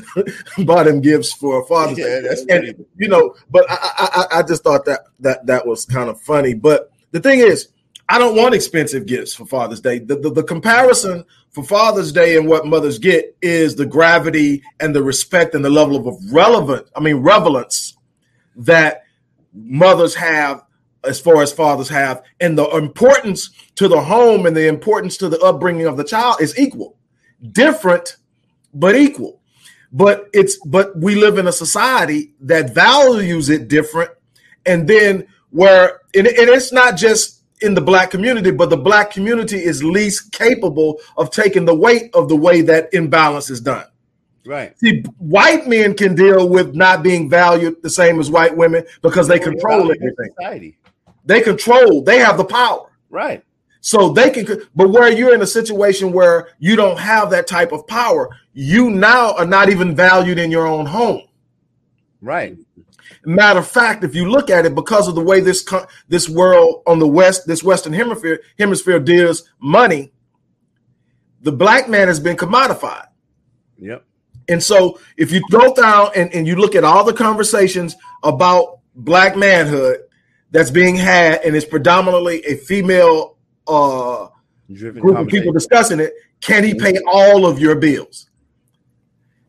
Speaker 1: (laughs) bought him gifts for a Father's
Speaker 4: Yeah,
Speaker 1: Day.
Speaker 4: that's
Speaker 1: And, you know, but I, I, I- I just thought that that that was kind of funny. But the thing is, I don't want expensive gifts for Father's Day. The, the, the comparison for Father's Day and what mothers get is the gravity and the respect and the level of relevant, I mean, relevance that mothers have as far as fathers have, and the importance to the home and the importance to the upbringing of the child is equal, different, but equal. But it's but we live in a society that values it different, and then where and, and it's not just in the black community, but the black community is least capable of taking the weight of the way that imbalance is done.
Speaker 4: Right.
Speaker 1: See, white men can deal with not being valued the same as white women because they control everything.
Speaker 4: Society.
Speaker 1: They control, they have the power.
Speaker 4: Right.
Speaker 1: So they can, but where you're in a situation where you don't have that type of power, you now are not even valued in your own home.
Speaker 4: Right.
Speaker 1: Matter of fact, if you look at it, because of the way this this world on the west, this Western hemisphere hemisphere deals money, the black man has been commodified.
Speaker 4: Yep.
Speaker 1: And so if you go down and, and you look at all the conversations about black manhood that's being had, and it's predominantly a female uh,
Speaker 4: Driven
Speaker 1: group of people discussing it, can he pay all of your bills?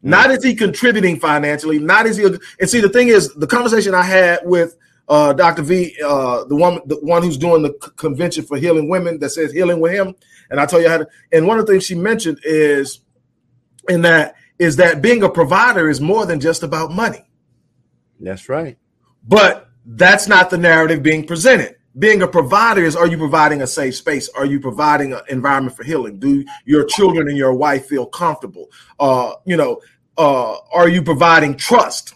Speaker 1: Not is he contributing financially, not is he. And see, the thing is, the conversation I had with uh, Dr. V, uh, the one, the one who's doing the c- convention for healing women that says healing with him, and I tell you how to. And one of the things she mentioned is, in that is that being a provider is more than just about money.
Speaker 4: That's right.
Speaker 1: But that's not the narrative being presented. Being a provider is are you providing a safe space? Are you providing an environment for healing? Do your children and your wife feel comfortable? Uh, you know, uh, are you providing trust?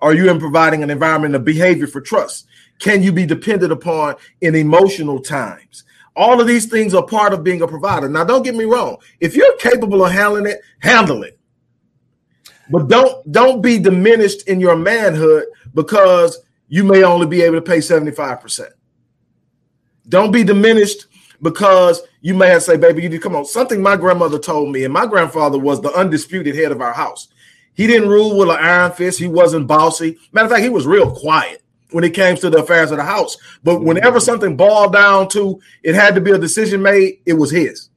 Speaker 1: Are you in providing an environment of behavior for trust? Can you be dependent upon in emotional times? All of these things are part of being a provider. Now, don't get me wrong. If you're capable of handling it, handle it. But don't don't be diminished in your manhood because you may only be able to pay 75%. Don't be diminished because you may have to say, baby, you need come on. Something my grandmother told me, and my grandfather was the undisputed head of our house. He didn't rule with an iron fist. He wasn't bossy. Matter of fact, he was real quiet when it came to the affairs of the house. But mm-hmm. whenever something boiled down to it had to be a decision made, it was his,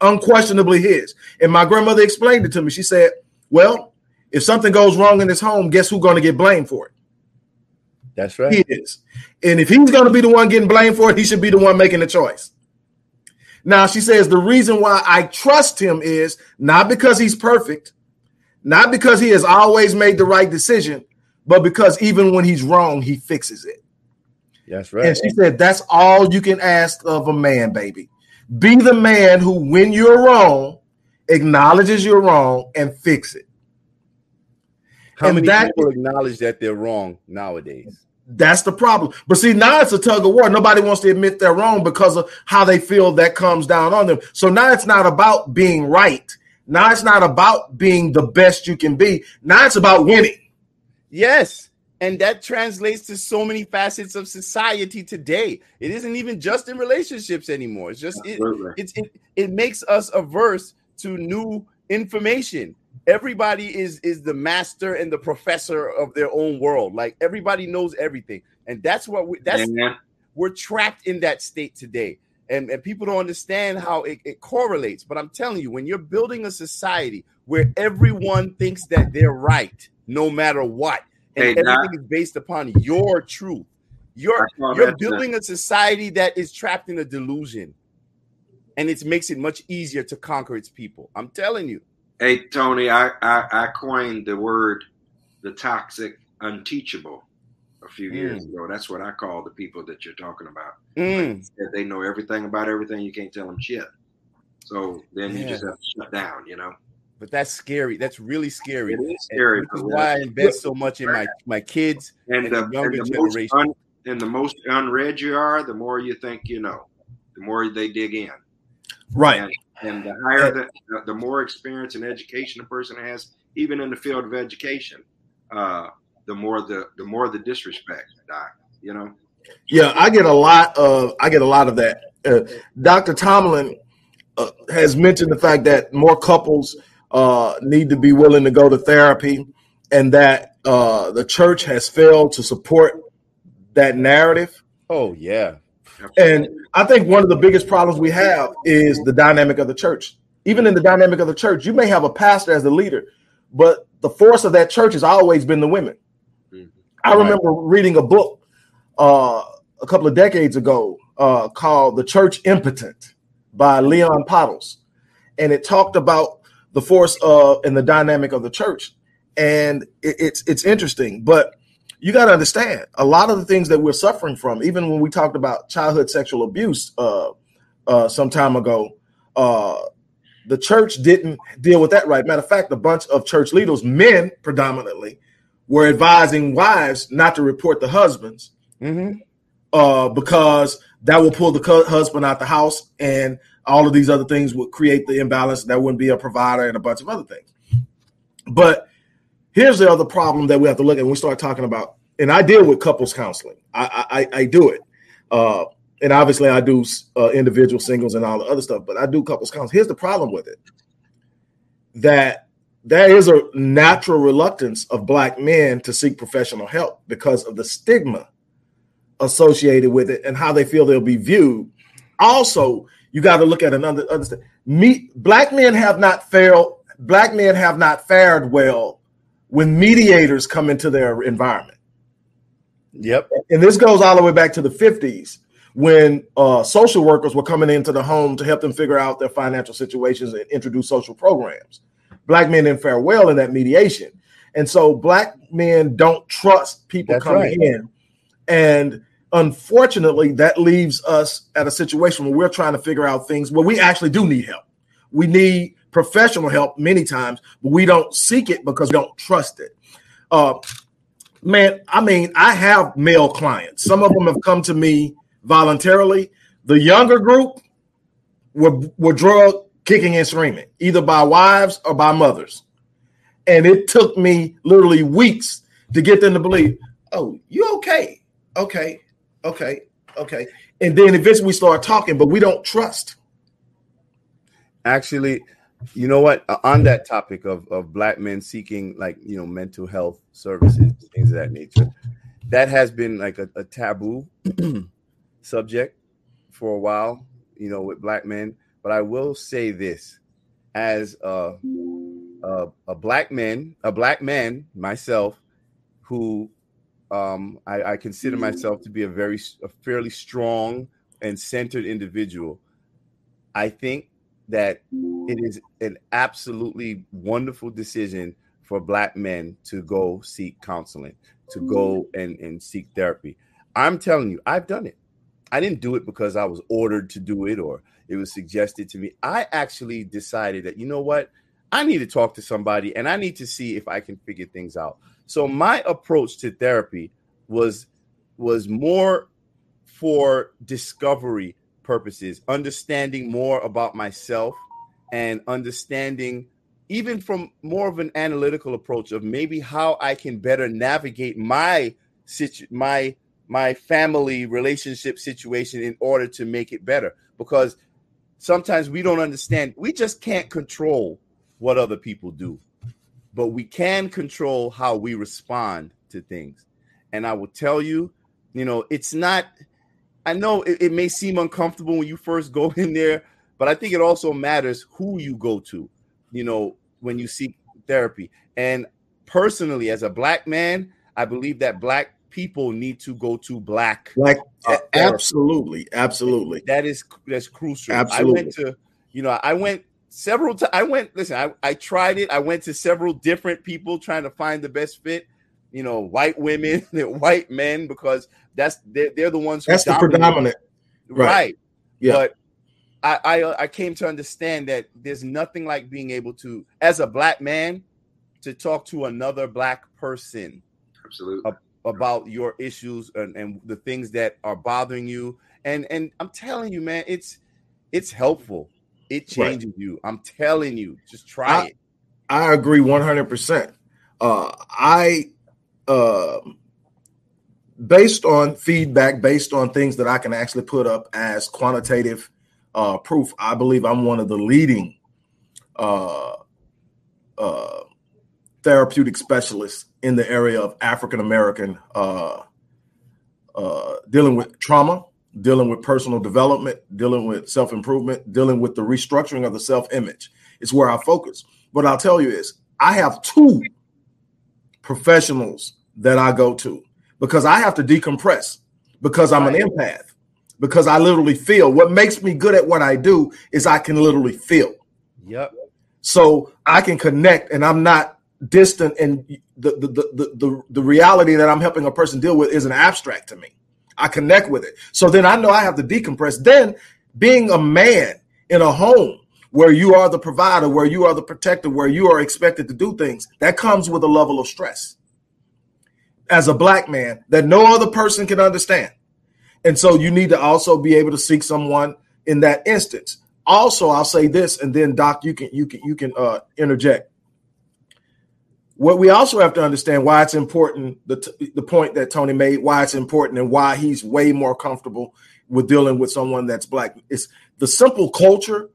Speaker 1: unquestionably his. And my grandmother explained it to me. She said, "Well, if something goes wrong in this home, guess who's going to get blamed for it?
Speaker 4: That's right.
Speaker 1: He is. And if he's going to be the one getting blamed for it, he should be the one making the choice." Now she says the reason why I trust him is not because he's perfect, not because he has always made the right decision, but because even when he's wrong, he fixes it.
Speaker 4: That's right.
Speaker 1: And she said, That's all you can ask of a man, baby. Be the man who, when you're wrong, acknowledges you're wrong and fix it.
Speaker 4: How
Speaker 1: and
Speaker 4: many
Speaker 1: that-
Speaker 4: people acknowledge that they're wrong nowadays?
Speaker 1: That's the problem. But see, now it's a tug of war. Nobody wants to admit they're wrong because of how they feel that comes down on them. So now it's not about being right. Now it's not about being the best you can be. Now it's about winning.
Speaker 4: Yes. And that translates to so many facets of society today. It isn't even just in relationships anymore. It's just it, it's it, it makes us averse to new information. Everybody is is the master and the professor of their own world. Like everybody knows everything. And that's what we that's
Speaker 5: Amen.
Speaker 4: we're trapped in that state today and, and people don't understand how it, it correlates but i'm telling you when you're building a society where everyone thinks that they're right no matter what and
Speaker 5: Hey,
Speaker 4: everything is based upon your truth you're you're building a society that is trapped in a delusion and it makes it much easier to conquer its people i'm telling you
Speaker 5: Hey Tony, I, I I coined the word the toxic unteachable a few years
Speaker 4: Mm.
Speaker 5: ago. That's what I call the people that you're talking about.
Speaker 4: Mm,
Speaker 5: That they know everything about everything. You can't tell them shit. So then you just have to shut down. You know,
Speaker 4: but that's scary that's really scary
Speaker 5: it is scary.
Speaker 4: which is why i invest so much in my my kids
Speaker 5: and
Speaker 4: and
Speaker 5: the,
Speaker 4: the younger
Speaker 5: and the
Speaker 4: generation.
Speaker 5: un, and the most unread you are, the more you think you know, the more they dig in.
Speaker 1: Right.
Speaker 5: And, and the higher the, the, the more experience and education a person has, even in the field of education, uh, the more the the more the disrespect, Doc. You know,
Speaker 1: Yeah, I get a lot of I get a lot of that. Uh, Dr. Tomlin uh, has mentioned the fact that more couples uh, need to be willing to go to therapy, and that uh, the church has failed to support that narrative.
Speaker 4: oh yeah
Speaker 1: And I think one of the biggest problems we have is the dynamic of the church. Even in the dynamic of the church, you may have a pastor as the leader, but the force of that church has always been the women.
Speaker 5: Mhm.
Speaker 1: I remember reading a book uh, a couple of decades ago uh, called The Church Impotent by Leon Podles. And it talked about the force of and the dynamic of the church. And it, it's it's interesting, but you got to understand a lot of the things that we're suffering from, even when we talked about childhood sexual abuse uh, uh, some time ago, uh, the church didn't deal with that right. Matter of fact, a bunch of church leaders, men predominantly, were advising wives not to report the husbands
Speaker 4: Mhm.
Speaker 1: uh, because that will pull the husband out the house, and all of these other things would create the imbalance. That wouldn't be a provider, and a bunch of other things. But here's the other problem that we have to look at when we start talking about, and I deal with couples counseling. I I, I do it, uh, and obviously I do uh, individual singles and all the other stuff, but I do couples counseling. Here's the problem with it: that there is a natural reluctance of black men to seek professional help because of the stigma associated with it and how they feel they'll be viewed. Also, you got to look at another understand. Me, black men have not failed. Black men have not fared well when mediators come into their environment.
Speaker 4: Yep.
Speaker 1: And this goes all the way back to the 50s when uh, social workers were coming into the home to help them figure out their financial situations and introduce social programs. Black men didn't fare well in that mediation. And so black men don't trust people
Speaker 4: That's
Speaker 1: coming
Speaker 4: right.
Speaker 1: in. And unfortunately, that leaves us at a situation where we're trying to figure out things where we actually do need help. We need professional help many times, but we don't seek it because we don't trust it. Uh, man, I mean, I have male clients. Some of them have come to me voluntarily. The younger group were were drug kicking and screaming, either by wives or by mothers. And it took me literally weeks to get them to believe, oh, you okay? Okay, okay, okay. And then eventually we start talking, but we don't trust.
Speaker 4: Actually, you know what? Uh, On that topic of, of black men seeking like you know mental health services, things of that nature, that has been like a, a taboo (clears throat) subject for a while, you know, with black men. But I will say this: as a a, a black man, a black man myself, who um, I, I consider myself to be a very a fairly strong and centered individual. I think that it is an absolutely wonderful decision for black men to go seek counseling, to go and, and seek therapy. I'm telling you, I've done it. I didn't do it because I was ordered to do it or it was suggested to me. I actually decided that, you know what? I need to talk to somebody and I need to see if I can figure things out. So my approach to therapy was was more for discovery purposes, understanding more about myself and understanding even from more of an analytical approach of maybe how I can better navigate my situ- my my family relationship situation in order to make it better. Because sometimes we don't understand we just can't control what other people do but we can control how we respond to things and i will tell you you know it's not i know it, it may seem uncomfortable when you first go in there but i think it also matters who you go to you know when you seek therapy and personally as a black man i believe that black people need to go to black
Speaker 1: Like
Speaker 4: uh,
Speaker 1: absolutely, absolutely.
Speaker 4: that is that's crucial
Speaker 1: Absolutely.
Speaker 4: i went to you know i went several times i went listen I, I tried it i went to several different people trying to find the best fit you know white women (laughs) white men because that's they're, they're the ones who
Speaker 1: That's the
Speaker 4: dominate.
Speaker 1: predominant.
Speaker 4: right,
Speaker 1: right. Yeah.
Speaker 4: but I, I uh, i came to understand that there's nothing like being able to as a black man to talk to another black person
Speaker 5: Absolutely.
Speaker 4: about your issues and, and the things that are bothering you and and i'm telling you man it's it's helpful it
Speaker 1: Right.
Speaker 4: changes you i'm telling you just try
Speaker 1: I-
Speaker 4: it
Speaker 1: I agree 100%. Uh, I, uh, based on feedback, based on things that I can actually put up as quantitative uh, proof, I believe I'm one of the leading uh, uh, therapeutic specialists in the area of African American uh, uh, dealing with trauma, dealing with personal development, dealing with self improvement, dealing with the restructuring of the self image. It's where I focus. What I'll tell you is, I have two professionals that I go to because I have to decompress because I'm an empath because I literally feel. What makes me good at what I do is I can literally feel.
Speaker 4: Yep.
Speaker 1: So I can connect and I'm not distant and the the, the the the the reality that I'm helping a person deal with isn't abstract to me. I connect with it. So then I know I have to decompress. Then being a man in a home where you are the provider, where you are the protector, where you are expected to do things, that comes with a level of stress. As a black man that no other person can understand. And so you need to also be able to seek someone in that instance. Also, I'll say this, and then Doc, you can you can you can uh, interject. What we also have to understand why it's important the the point that Tony made, why it's important, and why he's way more comfortable with dealing with someone that's black. It's the simple culture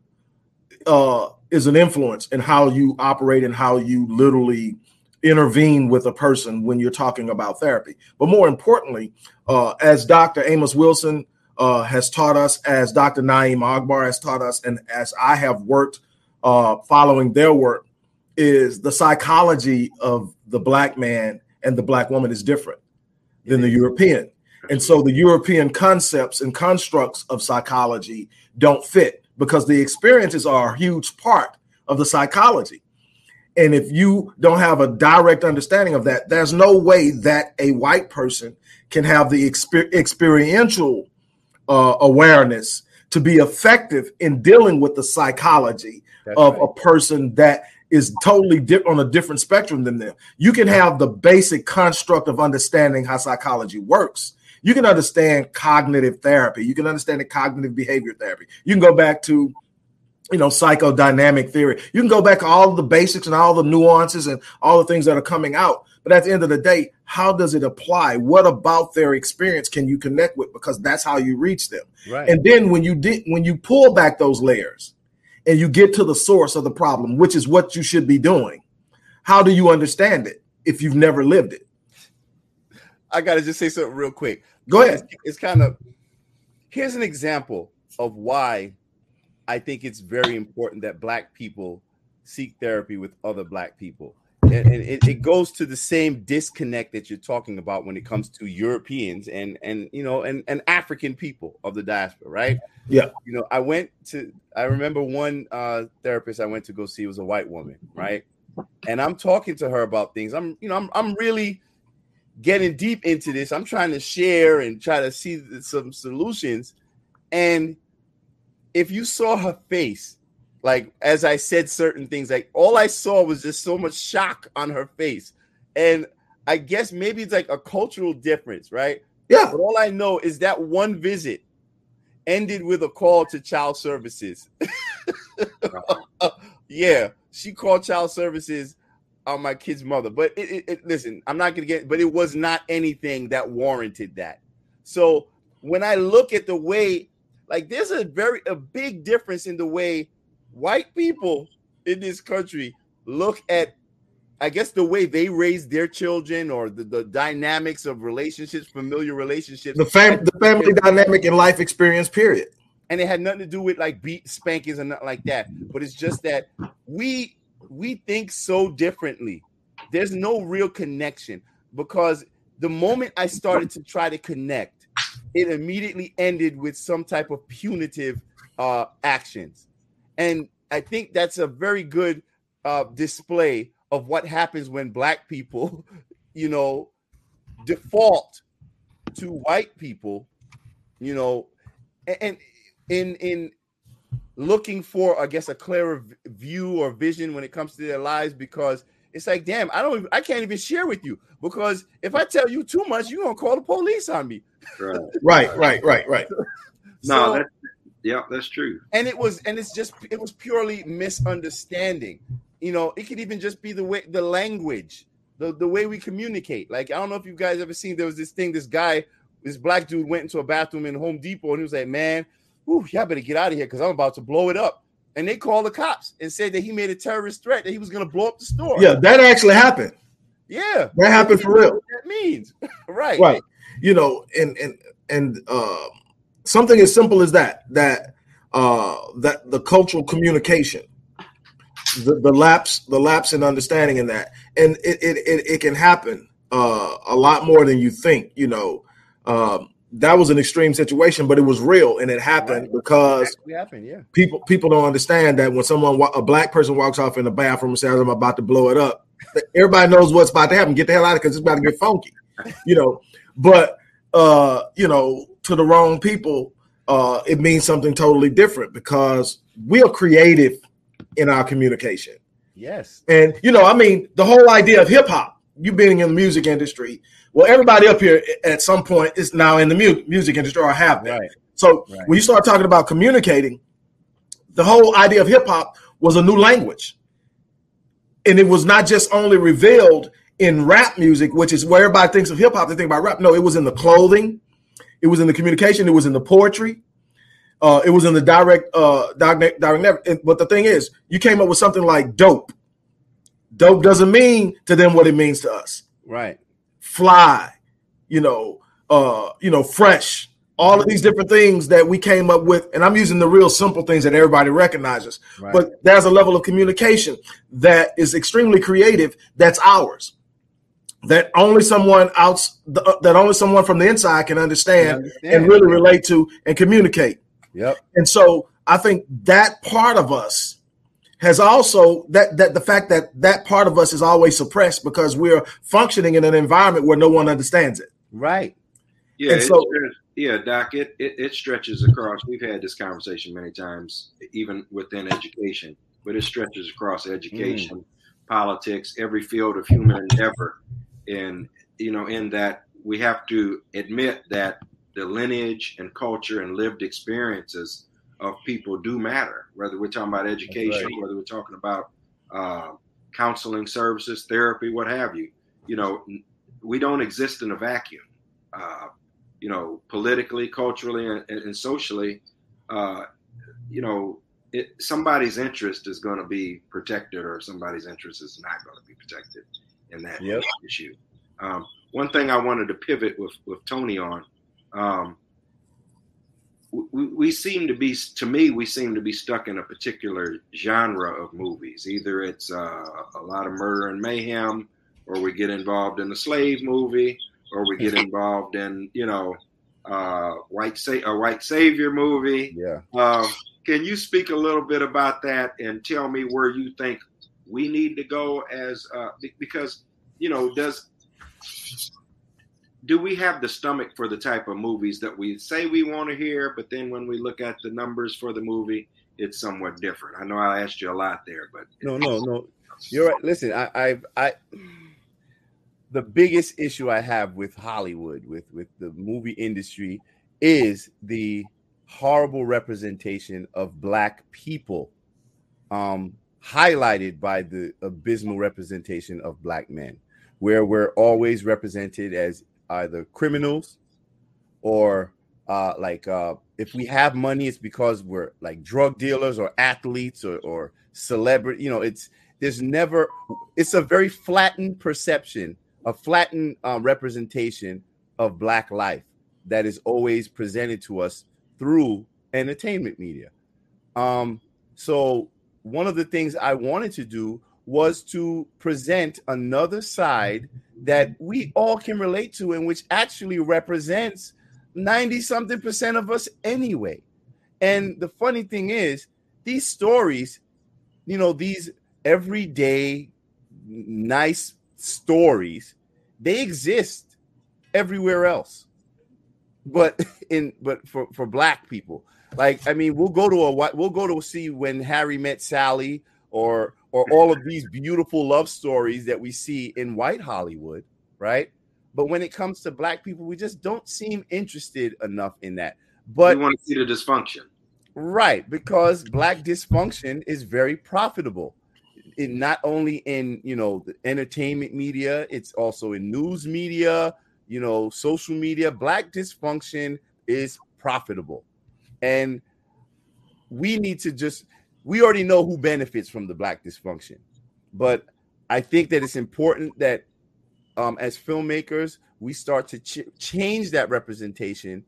Speaker 1: uh, is an influence in how you operate and how you literally intervene with a person when you're talking about therapy. But more importantly, uh, as Dr. Amos Wilson uh, has taught us, as Dr. Na'im Akbar has taught us, and as I have worked uh, following their work, is the psychology of the black man and the black woman is different than the European. And so the European concepts and constructs of psychology don't fit because the experiences are a huge part of the psychology. And if you don't have a direct understanding of that, there's no way that a white person can have the exper- experiential uh, awareness to be effective in dealing with the psychology
Speaker 4: That's
Speaker 1: of
Speaker 4: right.
Speaker 1: a person that is totally di- on a different spectrum than them. You can have the basic construct of understanding how psychology works. You can understand cognitive therapy. You can understand the cognitive behavior therapy. You can go back to you know psychodynamic theory you can go back to all the basics and all the nuances and all the things that are coming out but at the end of the day how does it apply what about their experience can you connect with because that's how you reach them
Speaker 4: Right.
Speaker 1: and then when you did when you pull back those layers and you get to the source of the problem which is what you should be doing how do you understand it if you've never lived it
Speaker 4: I gotta just say something real quick.
Speaker 1: go ahead
Speaker 4: It's, it's kind of here's an example of why I think it's very important that black people seek therapy with other black people. And, it, it goes to the same disconnect that you're talking about when it comes to Europeans and and you know and, and African people of the diaspora, right?
Speaker 1: Yeah.
Speaker 4: You know, I went to I remember one uh therapist I went to go see was a white woman, right? And I'm talking to her about things. I'm you know, I'm I'm really getting deep into this. I'm trying to share and try to see some solutions. And if you saw her face, like as I said certain things, like all I saw was just so much shock on her face. And I guess maybe it's like a cultural difference, right?
Speaker 1: yeah
Speaker 4: But all I know is that one visit ended with a call to child services. (laughs) yeah, she called child services on my kid's mother. But it, it, it- listen, I'm not gonna get, but it was not anything that warranted that. So when I look at the way, like, there's a very a big difference in the way white people in this country look at. I guess the way they raise their children or the, the dynamics of relationships, familiar relationships,
Speaker 1: the, fam- the family dynamic and life experience period
Speaker 4: and it had nothing to do with like beat spankings and nothing like that. But it's just that we we think so differently. There's no real connection because the moment I started to try to connect, it immediately ended with some type of punitive uh, actions, and I think that's a very good uh, display of what happens when black people, (laughs) you know, default to white people, you know, and in in looking for i guess a clearer view or vision when it comes to their lives because it's like damn i don't even, i can't even share with you because if i tell you too much you're gonna call the police on me
Speaker 5: Right.
Speaker 1: right right right right
Speaker 5: No, (laughs)
Speaker 4: So-
Speaker 5: that, yeah, that's true.
Speaker 4: and it was and it's just it was purely misunderstanding. You know it could even just be the way the language the, the way we communicate. Like i don't know if you guys ever seen there was this thing this guy this black dude went into a bathroom in home depot and he was like man whew, y'all better get out of here because i'm about to blow it up. And they called the cops and said that he made a terrorist threat that he was going to blow up the store.
Speaker 1: Yeah that actually happened.
Speaker 4: Yeah.
Speaker 1: That happened for real.
Speaker 4: What that means. (laughs) Right.
Speaker 1: Right. You know and and and uh something as simple as that that uh that the cultural communication the, the lapse the lapse in understanding in that and it it, it, it can happen uh a lot more than you think you know um that was an extreme situation but it was real and it happened
Speaker 4: Right.
Speaker 1: because
Speaker 4: Actually happened, yeah.
Speaker 1: people people don't understand that when someone a black person walks off in the bathroom and says I'm about to blow it up, everybody knows what's about to happen. Get the hell out of it because it's about to get funky, you know. But uh, you know, to the wrong people, uh, it means something totally different because we are creative in our communication.
Speaker 4: Yes.
Speaker 1: And you know, I mean, the whole idea of hip hop, you being in the music industry, well, everybody up here at some point is now in the mu- music industry or have been.
Speaker 4: Right.
Speaker 1: So
Speaker 4: Right.
Speaker 1: when you start talking about communicating, the whole idea of hip hop was a new language. And it was not just only revealed in rap music, which is where everybody thinks of hip hop, they think about rap. No, it was in the clothing, it was in the communication, it was in the poetry, uh, it was in the direct, uh, direct, direct. But the thing is, you came up with something like dope. Dope doesn't mean to them what it means to us
Speaker 4: Right.
Speaker 1: fly, you know, uh, you know, fresh, all of these different things that we came up with, and I'm using the real simple things that everybody recognizes.
Speaker 4: Right.
Speaker 1: But there's a level of communication that is extremely creative that's ours. That only someone else, uh, that only someone from the inside can understand,
Speaker 4: Understand.
Speaker 1: and really relate to and communicate.
Speaker 4: Yep.
Speaker 1: And so I think that part of us has also that that the fact that that part of us is always suppressed because we're functioning in an environment where no one understands it.
Speaker 4: Right.
Speaker 5: Yeah,
Speaker 1: And so-
Speaker 5: yeah, Doc. It, it it stretches across. We've had this conversation many times, even within education, but it stretches across education, mm. politics, every field of human endeavor, and you know, in that we have to admit that the lineage and culture and lived experiences of people do matter. Whether we're talking about education,
Speaker 4: right.
Speaker 5: whether we're talking about uh, counseling services, therapy, what have you. You know, we don't exist in a vacuum. Uh, you know, politically, culturally, and, and socially, uh, you know, it, somebody's interest is going to be protected, or somebody's interest is not going to be protected in that
Speaker 4: Yep.
Speaker 5: issue. Um, one thing I wanted to pivot with with Tony on. Um, we, we seem to be, to me, we seem to be stuck in a particular genre of movies. Either it's uh, a lot of murder and mayhem, or we get involved in a slave movie, or we get (laughs) involved in, you know, uh, white sa- a white savior movie.
Speaker 4: Yeah.
Speaker 5: Uh, can you speak a little bit about that and tell me where you think we need to go as uh, because you know does do we have the stomach for the type of movies that we say we want to hear, but then when we look at the numbers for the movie, it's somewhat different. I know I asked you a lot there, but
Speaker 4: No, no, no. You're right. Listen, I, I've, I, the biggest issue I have with Hollywood, with with the movie industry, is the horrible representation of black people, um, highlighted by the abysmal representation of black men, where we're always represented as either criminals or uh, like uh, if we have money, it's because we're like drug dealers or athletes or, or celebrity. You know, it's there's never. It's a very flattened perception, a flattened uh, representation of black life that is always presented to us through entertainment media. Um, so one of the things I wanted to do was to present another side that we all can relate to and which actually represents 90 something percent of us anyway. And the funny thing is, these stories, you know, these everyday nice stories, they exist everywhere else. But (laughs) in but for for black people, like I mean, we'll go to a we'll go to see when Harry met Sally or or all of these beautiful love stories that we see in white Hollywood, right? But when it comes to black people, we just don't seem interested enough in that. But
Speaker 5: we want to see the dysfunction.
Speaker 4: Right, because black dysfunction is very profitable. It not only in you know the entertainment media, it's also in news media, you know, social media. Black dysfunction is profitable. And we need to just we already know who benefits from the black dysfunction. But I think that it's important that um, as filmmakers, we start to ch- change that representation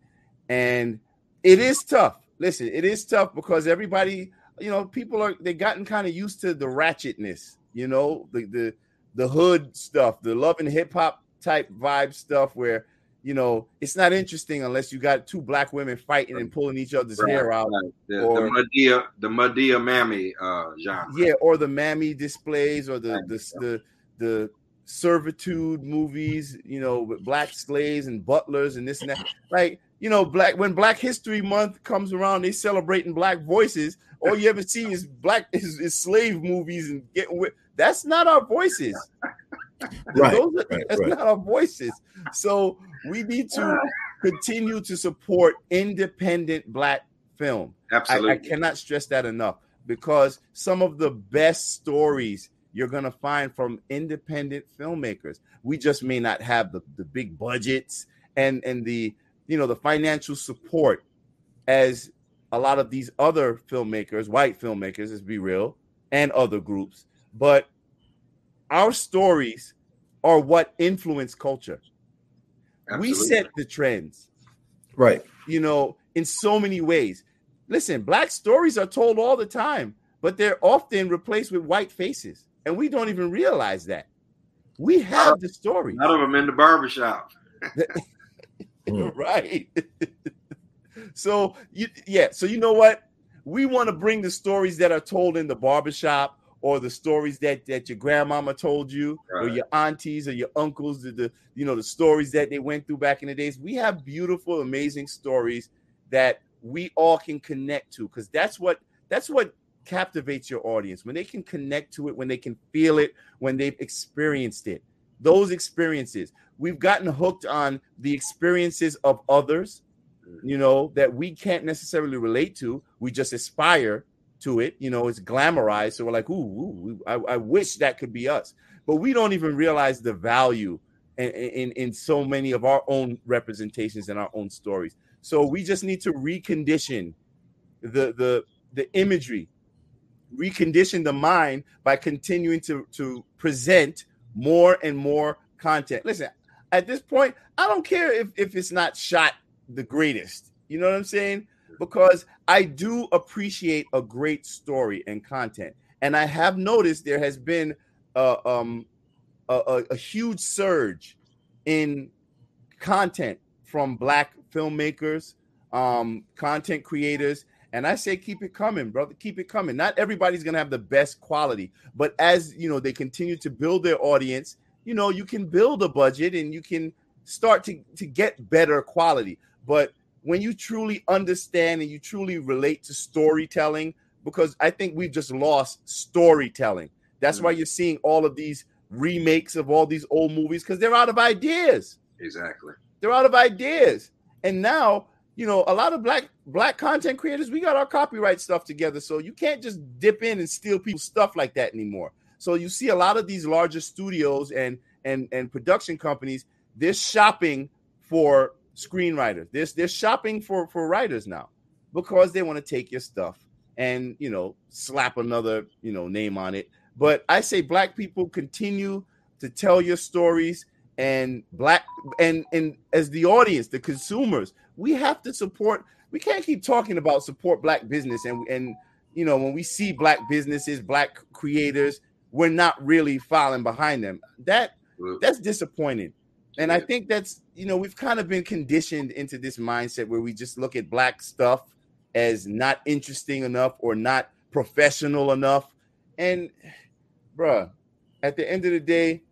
Speaker 4: and it is tough. Listen, it is tough because everybody, you know, people are they've gotten kind of used to the ratchetness, you know, the the the hood stuff, the love and hip hop type vibe stuff where you know it's not interesting unless you got two black women fighting and pulling each other's
Speaker 5: Right,
Speaker 4: hair out.
Speaker 5: right. The,
Speaker 4: or-
Speaker 5: the Madea, the Madea Mammy uh, genre.
Speaker 4: Yeah, or the mammy displays or the the the, the servitude movies, you know, with black slaves and butlers and this and that. Like, you know, black when Black History Month comes around, they celebrating black voices. All you ever see is black is, is slave movies and getting with that's not our voices. (laughs)
Speaker 1: Right,
Speaker 4: Those are-
Speaker 1: right,
Speaker 4: that's
Speaker 1: right.
Speaker 4: not our voices. So we need to continue to support independent black film. I,
Speaker 5: Absolutely.
Speaker 4: I cannot stress that enough because some of the best stories you're going to find from independent filmmakers. We just may not have the, the big budgets and and the you know the financial support as a lot of these other filmmakers, white filmmakers, let's be real, and other groups. But our stories are what influence culture. We set the trends
Speaker 1: Right.
Speaker 4: you know, in so many ways. Listen, black stories are told all the time, but they're often replaced with white faces, and we don't even realize that. We have the story,
Speaker 5: None of them in the barbershop. (laughs)
Speaker 4: Right? (laughs) so you yeah, so you know what? We want to bring the stories that are told in the barbershop or the stories that that your grandmama told you or your aunties or your uncles the, the you know the stories that they went through back in the days. We have beautiful amazing stories that we all can connect to because that's what that's what captivates your audience. When they can connect to it when they can feel it when they've experienced it those experiences. We've gotten hooked on the experiences of others mm. you know that we can't necessarily relate to. We just aspire to it you know it's glamorized. So we're like ooh, ooh I, I wish that could be us. But we don't even realize the value in, in in so many of our own representations and our own stories. So we just need to recondition the the the imagery recondition the mind by continuing to to present more and more content. Listen at this point i don't care if if it's not shot the greatest. You know what i'm saying because i do appreciate a great story and content and i have noticed there has been uh, um a, a, a huge surge in content from black filmmakers um content creators and I say keep it coming, brother. Keep it coming. Not everybody's gonna have the best quality, but as you know, they continue to build their audience. You know, you can build a budget and you can start to to get better quality. But when you truly understand and you truly relate to storytelling, because I think we've just lost storytelling. That's why mm-hmm. you're seeing all of these remakes of all these old movies because they're out of ideas.
Speaker 5: Exactly.
Speaker 4: they're out of ideas. And now you know a lot of black black content creators we got our copyright stuff together. So you can't just dip in and steal people's stuff like that anymore. So you see a lot of these larger studios and and and production companies they're shopping for screenwriters. They're, they're shopping for for writers now because they want to take your stuff and you know slap another you know name on it. But i say black people continue to tell your stories and black and and as the audience the consumers we have to support we can't keep talking about support black business and and you know when we see black businesses black creators we're not really following behind them. That mm. that's disappointing and i think that's you know we've kind of been conditioned into this mindset where we just look at black stuff as not interesting enough or not professional enough. And bruh at the end of the day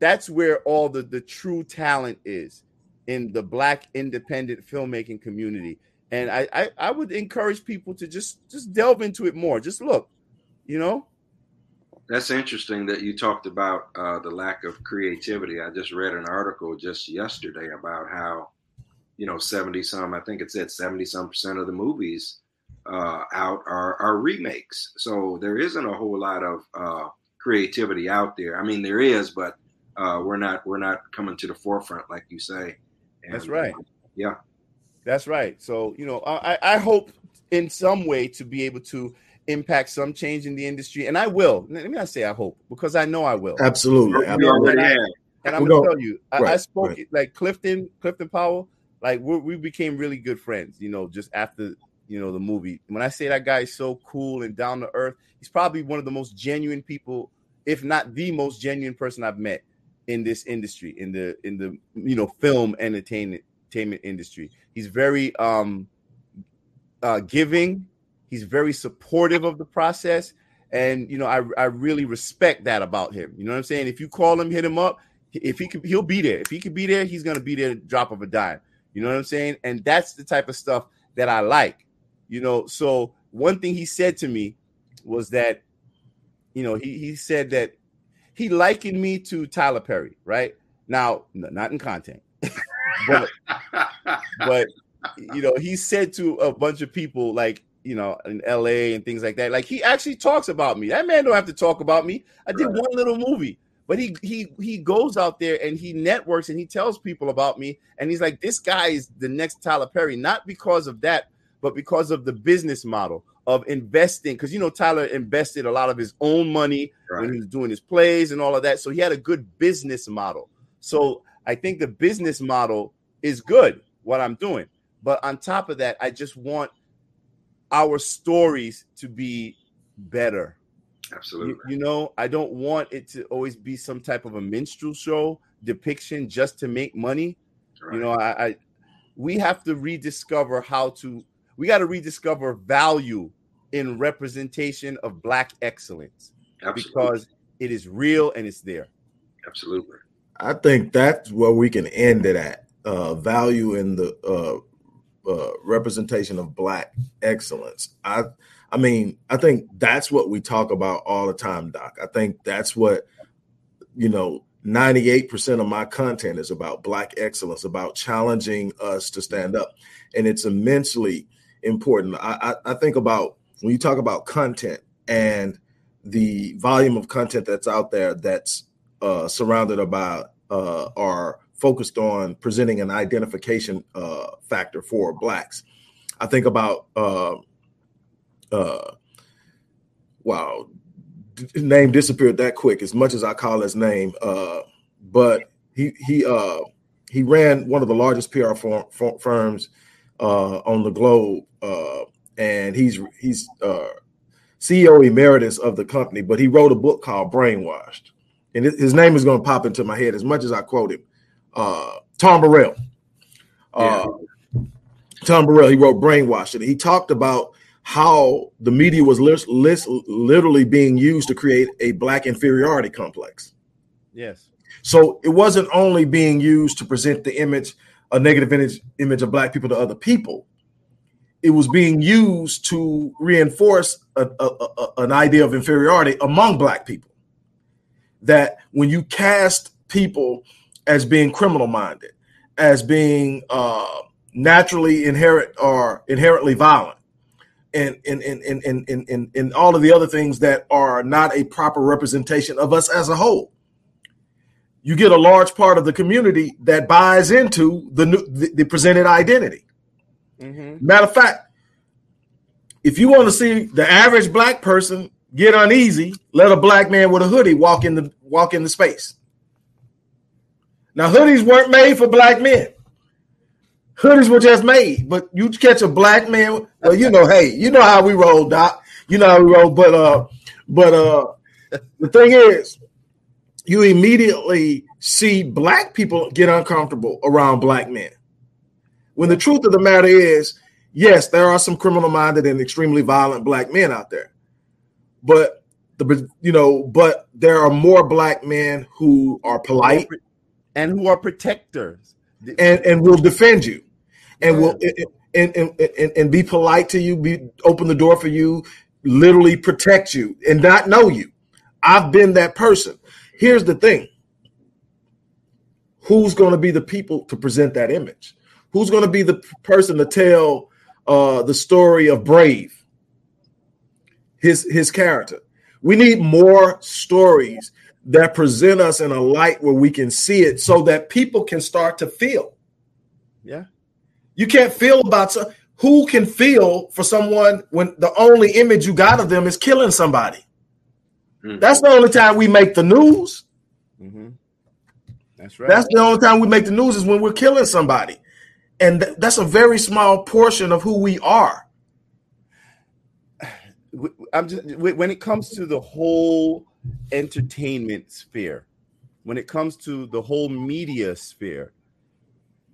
Speaker 4: that's where all the the true talent is in the black independent filmmaking community. And I, I i would encourage people to just just delve into it more. Just look you know
Speaker 5: That's interesting that you talked about uh, the lack of creativity. I just read an article just yesterday about how, you know, 70 some, I think it said 70 some percent of the movies uh, out are, are remakes. So there isn't a whole lot of uh, creativity out there. I mean, there is, but uh, we're not we're not coming to the forefront like you say. And,
Speaker 4: That's right.
Speaker 5: uh, yeah.
Speaker 4: that's right so you know i i hope in some way to be able to impact some change in the industry and i will let me not say i hope because i know i will
Speaker 1: Absolutely.
Speaker 5: You already
Speaker 1: Absolutely.
Speaker 5: have.
Speaker 4: And I'm gonna tell you, I, I spoke
Speaker 1: right.
Speaker 4: like Clifton, Clifton Powell. like we're, we became really good friends. You know, just after you know the movie. When I say that guy is so cool and down to earth, he's probably one of the most genuine people, if not the most genuine person I've met in this industry, in the in the you know film entertainment entertainment industry. He's very um uh giving. He's very supportive of the process. And you know, I, I really respect that about him. You know what I'm saying? If you call him, hit him up. If he could, he'll be there. If he could be there, he's gonna be there. Drop of a dime. You know what I'm saying? And that's the type of stuff that I like. You know, so one thing he said to me was that, you know, he he said that he likened me to Tyler Perry, right? Now, not in content, (laughs) but but you know, he said to a bunch of people like you know in LA and things like that. Like he actually talks about me. That man don't have to talk about me. I did
Speaker 5: Right.
Speaker 4: one little movie, but he he he goes out there and he networks and he tells people about me. And he's like, this guy is the next Tyler Perry, not because of that, but because of the business model of investing. Because you know Tyler invested a lot of his own money when he was doing his plays and all of that. So he had a good business model. So I think the business model is good, what I'm doing. But on top of that, I just want our stories to be better. You,
Speaker 5: Absolutely.
Speaker 4: you know, I don't want it to always be some type of a minstrel show depiction just to make money.
Speaker 5: Right.
Speaker 4: You know, I, I we have to rediscover how to we got to rediscover value in representation of black excellence
Speaker 5: Absolutely.
Speaker 4: because it is real and it's there.
Speaker 5: Absolutely.
Speaker 1: I think that's where we can end it at. Uh, value in the uh, uh, representation of black excellence. I, I mean, I think that's what we talk about all the time, Doc. I think that's what you know. Ninety-eight percent of my content is about black excellence, about challenging us to stand up, and it's immensely important. I, I, I think about when you talk about content and the volume of content that's out there that's uh, surrounded about uh, are focused on presenting an identification uh, factor for blacks. I think about uh, uh, wow, name disappeared that quick. As much as I call his name, uh, but he he uh, he ran one of the largest PR firm, fir- firms uh, on the globe, uh, and he's he's uh, CEO emeritus of the company. But he wrote a book called Brainwashed and his name is going to pop into my head as much as I quote him. Uh, Tom Burrell. Uh, Tom Burrell, he wrote Brainwashed, and he talked about how the media was literally being used to create a black inferiority complex.
Speaker 4: Yes.
Speaker 1: So it wasn't only being used to present the image, a negative image, image of black people to other people. It was being used to reinforce a, a- a- an idea of inferiority among black people. That when you cast people as being criminal minded, as being uh, naturally inherent or inherently violent, and and and and and and, and, and all of the other things that are not a proper representation of us as a whole you get a large part of the community that buys into the new, the, the presented identity.
Speaker 4: Mm-hmm.
Speaker 1: Matter of fact, if you want to see the average black person get uneasy, let a black man with a hoodie walk in the walk in the space. Now hoodies weren't made for black men. Hoodies were just made, but you catch a black man. Well, you know, hey, you know how we roll, Doc. You know how we roll. But uh, but uh, the thing is, you immediately see black people get uncomfortable around black men. When the truth of the matter is, yes, there are some criminal minded and extremely violent black men out there. But the you know, but there are more black men who are polite
Speaker 4: And who are protectors.
Speaker 1: and and will defend you and will and, and, and, and be polite to you, be open the door for you, literally protect you and not know you. I've been that person. Here's the thing. Who's going to be the people to present that image? Who's going to be the person to tell uh, the story of Brave? His his character. We need more stories that present us in a light where we can see it so that people can start to feel.
Speaker 4: Yeah.
Speaker 1: You can't feel about so who can feel for someone when the only image you got of them is killing somebody.
Speaker 5: Mhm.
Speaker 1: That's the only time we make the news.
Speaker 4: Mm-hmm. That's right.
Speaker 1: That's the only time we make the news is when we're killing somebody. and th- that's a very small portion of who we are. (sighs)
Speaker 4: I'm just when it comes to the whole entertainment sphere, when it comes to the whole media sphere,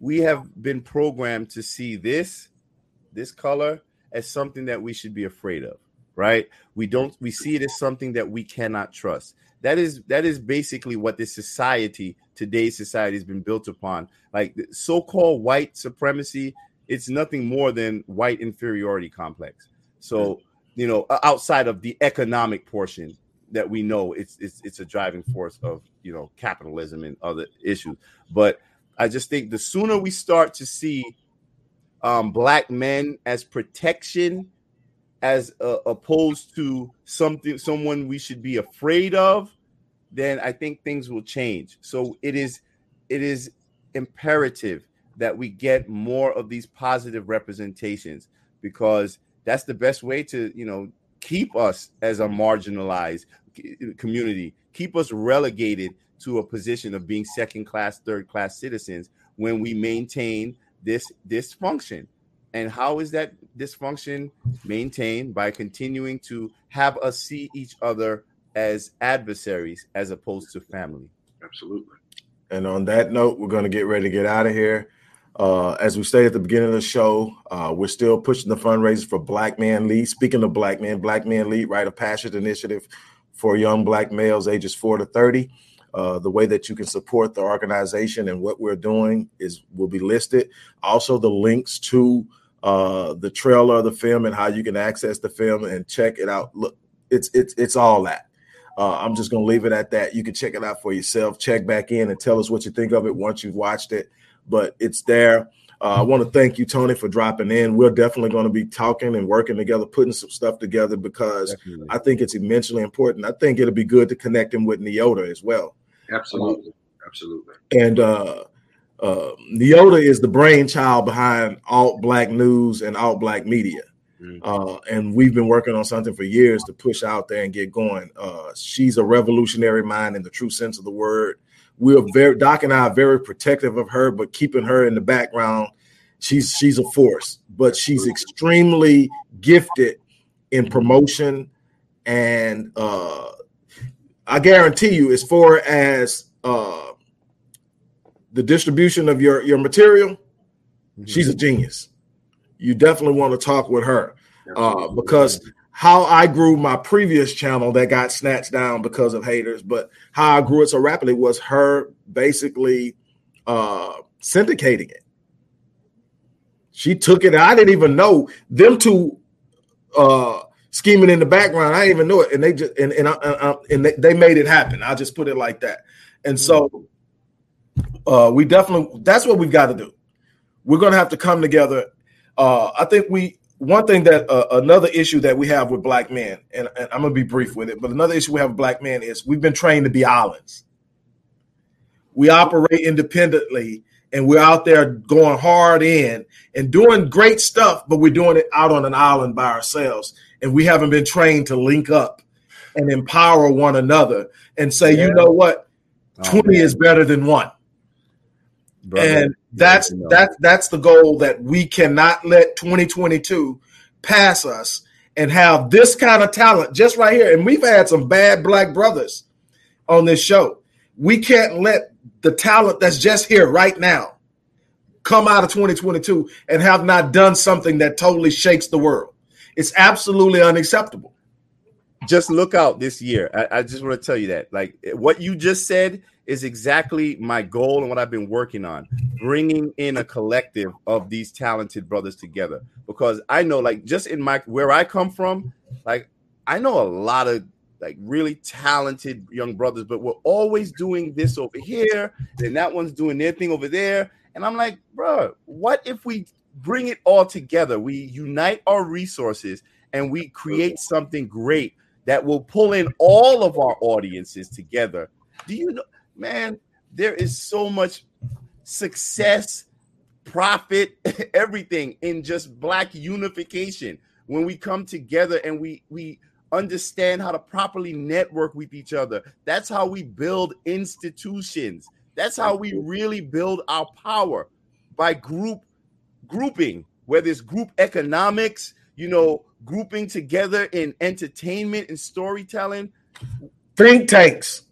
Speaker 4: we have been programmed to see this this color as something that we should be afraid of, right? We don't we see it as something that we cannot trust. That is that is basically what this society, today's society has been built upon. Like so-called white supremacy, it's nothing more than white inferiority complex. So, you know, outside of the economic portion that we know it's it's it's a driving force of, you know, capitalism and other issues. But I just think the sooner we start to see um, black men as protection, as uh, opposed to something someone we should be afraid of, then I think things will change. So it is it is imperative that we get more of these positive representations because that's the best way to you know keep us as a marginalized community keep us relegated to a position of being second class third class citizens when we maintain this dysfunction and how is that dysfunction maintained by continuing to have us see each other as adversaries as opposed to family
Speaker 5: Absolutely.
Speaker 1: And on that note, we're going to get ready to get out of here. Uh, as we stated at the beginning of the show, uh, we're still pushing the fundraisers for Black Man Lead. Speaking of Black Men, Black Man Lead, Rite of Passage initiative for young Black males ages 4 to 30. Uh, the way that you can support the organization and what we're doing is will be listed. Also, the links to uh, the trailer of the film and how you can access the film and check it out. Look, it's it's it's all that. Uh, I'm just going to leave it at that. You can check it out for yourself. Check back in and tell us what you think of it once you've watched it. But it's there. Uh, I want to thank you, Tony, for dropping in. We're definitely going to be talking and working together, putting some stuff together because
Speaker 4: Definitely.
Speaker 1: I think it's immensely important. I think it'll be good to connect him with Neota as well.
Speaker 5: Absolutely. Absolutely.
Speaker 1: And uh, uh, Neota is the brainchild behind Alt Black News and Alt Black Media.
Speaker 5: Mhm.
Speaker 1: Uh, and we've been working on something for years to push out there and get going. Uh, she's a revolutionary mind in the true sense of the word. We're very Doc and I are very protective of her, but keeping her in the background. She's she's a force, but she's extremely gifted in promotion, and uh, I guarantee you, as far as uh, the distribution of your your material, she's a genius. You definitely want to talk with her uh, because how I grew my previous channel that got snatched down because of haters, but how I grew it so rapidly was her basically uh, syndicating it. She took it. I didn't even know them two uh, scheming in the background. I didn't even know it, and they just and and, I, I, and they, they made it happen. I'll just put it like that. And so uh, we definitely that's what we've got to do. We're going to have to come together. Uh, I think we one thing that uh, another issue that we have with black men, and, and I'm going to be brief with it, but another issue we have with black men is we've been trained to be islands. We operate independently, and we're out there going hard in and doing great stuff, but we're doing it out on an island by ourselves, and we haven't been trained to link up and empower one another and say,
Speaker 4: Yeah.
Speaker 1: you know what,
Speaker 4: Oh,
Speaker 1: 20
Speaker 4: man.
Speaker 1: is better than one
Speaker 4: Brother,
Speaker 1: and that's
Speaker 4: you know.
Speaker 1: that's that's the goal that we cannot let 2022 pass us and have this kind of talent just right here and we've had some bad black brothers on this show we can't let the talent that's just here right now come out of 2022 and have not done something that totally shakes the world it's absolutely unacceptable
Speaker 4: just look out this year. I, I just want to tell you that. Like what you just said is exactly my goal and what I've been working on, bringing in a collective of these talented brothers together. Because I know, like, just in my where I come from, like, I know a lot of like really talented young brothers, but we're always doing this over here, and that one's doing their thing over there. And I'm like, bro, what if we bring it all together? We unite our resources and we create something great that will pull in all of our audiences together. Do you know, man? There is so much success, profit, (laughs) everything in just black unification when we come together and we we understand how to properly network with each other. That's how we build institutions. That's how we really build our power by group grouping, whether it's group economics, you know, grouping together in entertainment and storytelling.
Speaker 1: think tanks.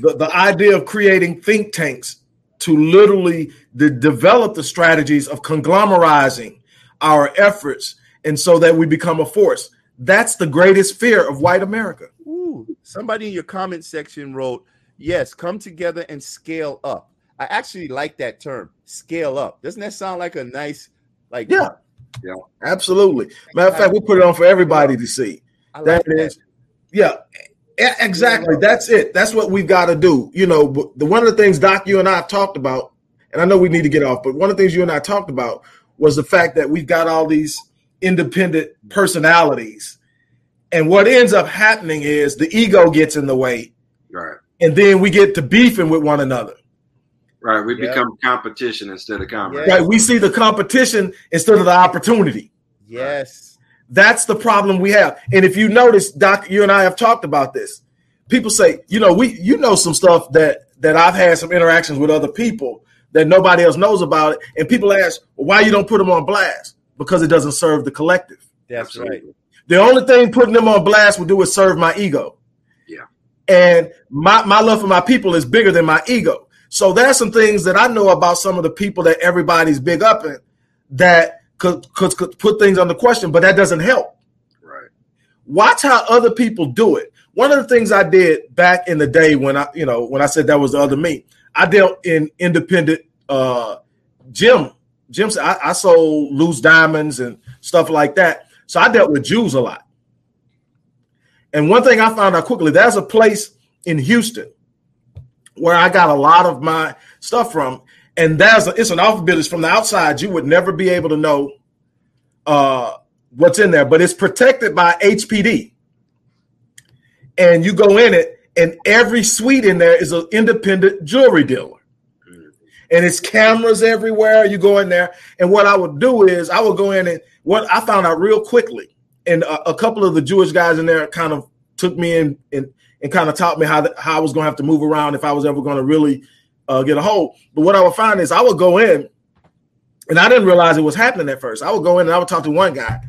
Speaker 1: The, the idea of creating think tanks to literally de- develop the strategies of conglomerizing our efforts and so that we become a force. That's the greatest fear of white America.
Speaker 4: Ooh, somebody in your comment section wrote, "Yes, come together and scale up." I actually like that term, scale up. Doesn't that sound like a nice, like
Speaker 1: Yeah.
Speaker 5: Yeah.
Speaker 1: Absolutely. Matter of fact, we put it on for everybody to see.
Speaker 4: I like
Speaker 1: That
Speaker 4: that.
Speaker 1: is, yeah, exactly. That's it. That's what we've got to do. You know, the one of the things Doc, you and I have talked about, and I know we need to get off, but one of the things you and I talked about was the fact that we've got all these independent personalities, and what ends up happening is the ego gets in the way,
Speaker 5: Right.
Speaker 1: and then we get to beefing with one another.
Speaker 5: Right. We
Speaker 4: Yeah.
Speaker 5: become competition instead of comrades.
Speaker 4: Yeah.
Speaker 1: Right? We see the competition instead of the opportunity.
Speaker 4: Yes.
Speaker 1: That's the problem we have. And if you notice, Doc, you and I have talked about this. People say, you know, we you know some stuff that that I've had some interactions with other people that nobody else knows about it. And people ask, well, why you don't put them on blast? Because it doesn't serve the collective.
Speaker 4: That's
Speaker 5: Absolutely.
Speaker 4: right.
Speaker 1: The only thing putting them on blast will do is serve my ego.
Speaker 5: Yeah.
Speaker 1: And my, my love for my people is bigger than my ego. So there's some things that I know about some of the people that everybody's big up in that could, could, could put things under question, but that doesn't help.
Speaker 5: Right.
Speaker 1: Watch how other people do it. One of the things I did back in the day when I, you know, when I said that was the other me, I dealt in independent uh gym. Gyms, I, I sold loose diamonds and stuff like that. So I dealt with Jews a lot. And one thing I found out quickly, there's a place in Houston where I got a lot of my stuff from, and there's a, it's an alphabet. It's from the outside. You would never be able to know uh, what's in there, but it's protected by HPD. And you go in it, and every suite in there is an independent jewelry dealer. And it's cameras everywhere. You go in there, and what I would do is I would go in and what I found out real quickly, and a, a couple of the Jewish guys in there kind of took me in and, and kind of taught me how how I was going to have to move around if I was ever going to really uh, get a hold. But what I would find is I would go in, and I didn't realize it was happening at first. I would go in and I would talk to one guy,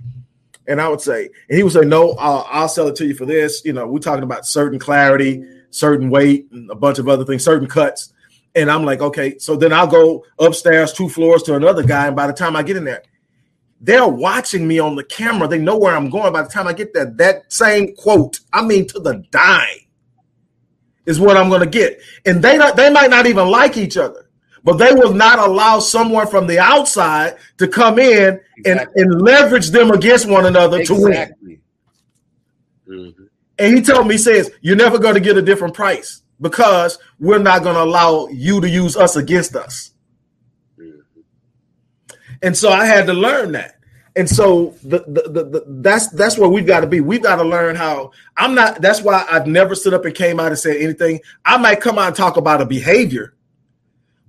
Speaker 1: and I would say, and he would say, "No, I'll, I'll sell it to you for this." You know, we're talking about certain clarity, certain weight, and a bunch of other things, certain cuts. And I'm like, okay. So then I'll go upstairs two floors to another guy, and by the time I get in there, they're watching me on the camera. They know where I'm going. By the time I get there, that same quote, I mean to the dime, is what I'm going to get. And they not, they might not even like each other, but they will not allow someone from the outside to come in and,
Speaker 4: Exactly.
Speaker 1: and leverage them against one another to win.
Speaker 4: Exactly.
Speaker 5: Mhm.
Speaker 1: And he told me, he says, you're never going to get a different price because we're not going to allow you to use us against us.
Speaker 5: Mhm.
Speaker 1: And so I had to learn that. And so the, the, the, the that's that's where we've got to be. We've got to learn how I'm not. That's why I've never stood up and came out and said anything. I might come out and talk about a behavior,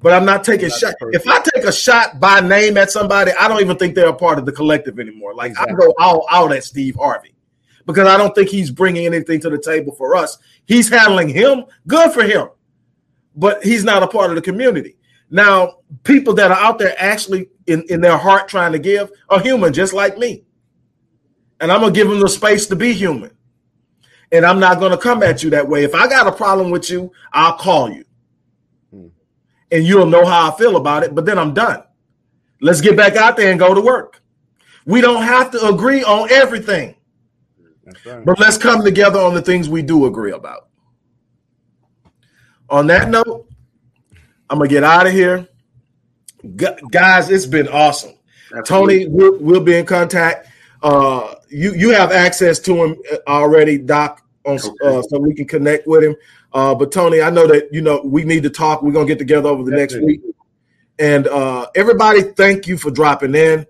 Speaker 1: but I'm not taking
Speaker 4: That's
Speaker 1: shot.
Speaker 4: perfect.
Speaker 1: If I take a shot by name at somebody, I don't even think they're a part of the collective anymore. Like I go all out at Steve Harvey because I don't think he's bringing anything to the table for us. He's handling him. Good for him, but he's not a part of the community. Now, people that are out there actually in, in their heart trying to give are human, just like me. And I'm gonna give them the space to be human. And I'm not gonna come at you that way. If I got a problem with you, I'll call you.
Speaker 4: Hmm.
Speaker 1: And you'll know how I feel about it, but then I'm done. Let's get back out there and go to work. We don't have to agree on everything,
Speaker 4: right.
Speaker 1: but let's come together on the things we do agree about. On that note, I'm gonna get out of here. Gu- guys, it's been awesome.
Speaker 5: Absolutely.
Speaker 1: Tony, we'll, we'll be in contact. Uh, you you have access to him uh, already, Doc, on uh, so we can connect with him. Uh, but Tony, I know that you know we need to talk. We're gonna get together over the next week. And uh, everybody, thank you for dropping in.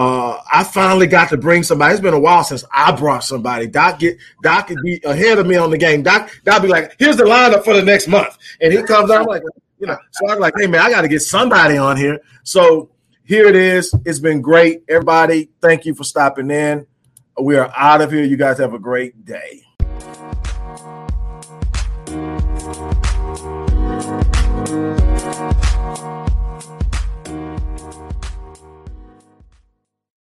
Speaker 1: Uh, I finally got to bring somebody. It's been a while since I brought somebody. Doc get Doc could be ahead of me on the game. Doc Doc be like, here's the lineup for the next month, and he comes out I'm like, you know. So I'm like, hey man, I got to get somebody on here. So here it is. It's been great, everybody. Thank you for stopping in. We are out of here. You guys have a great day.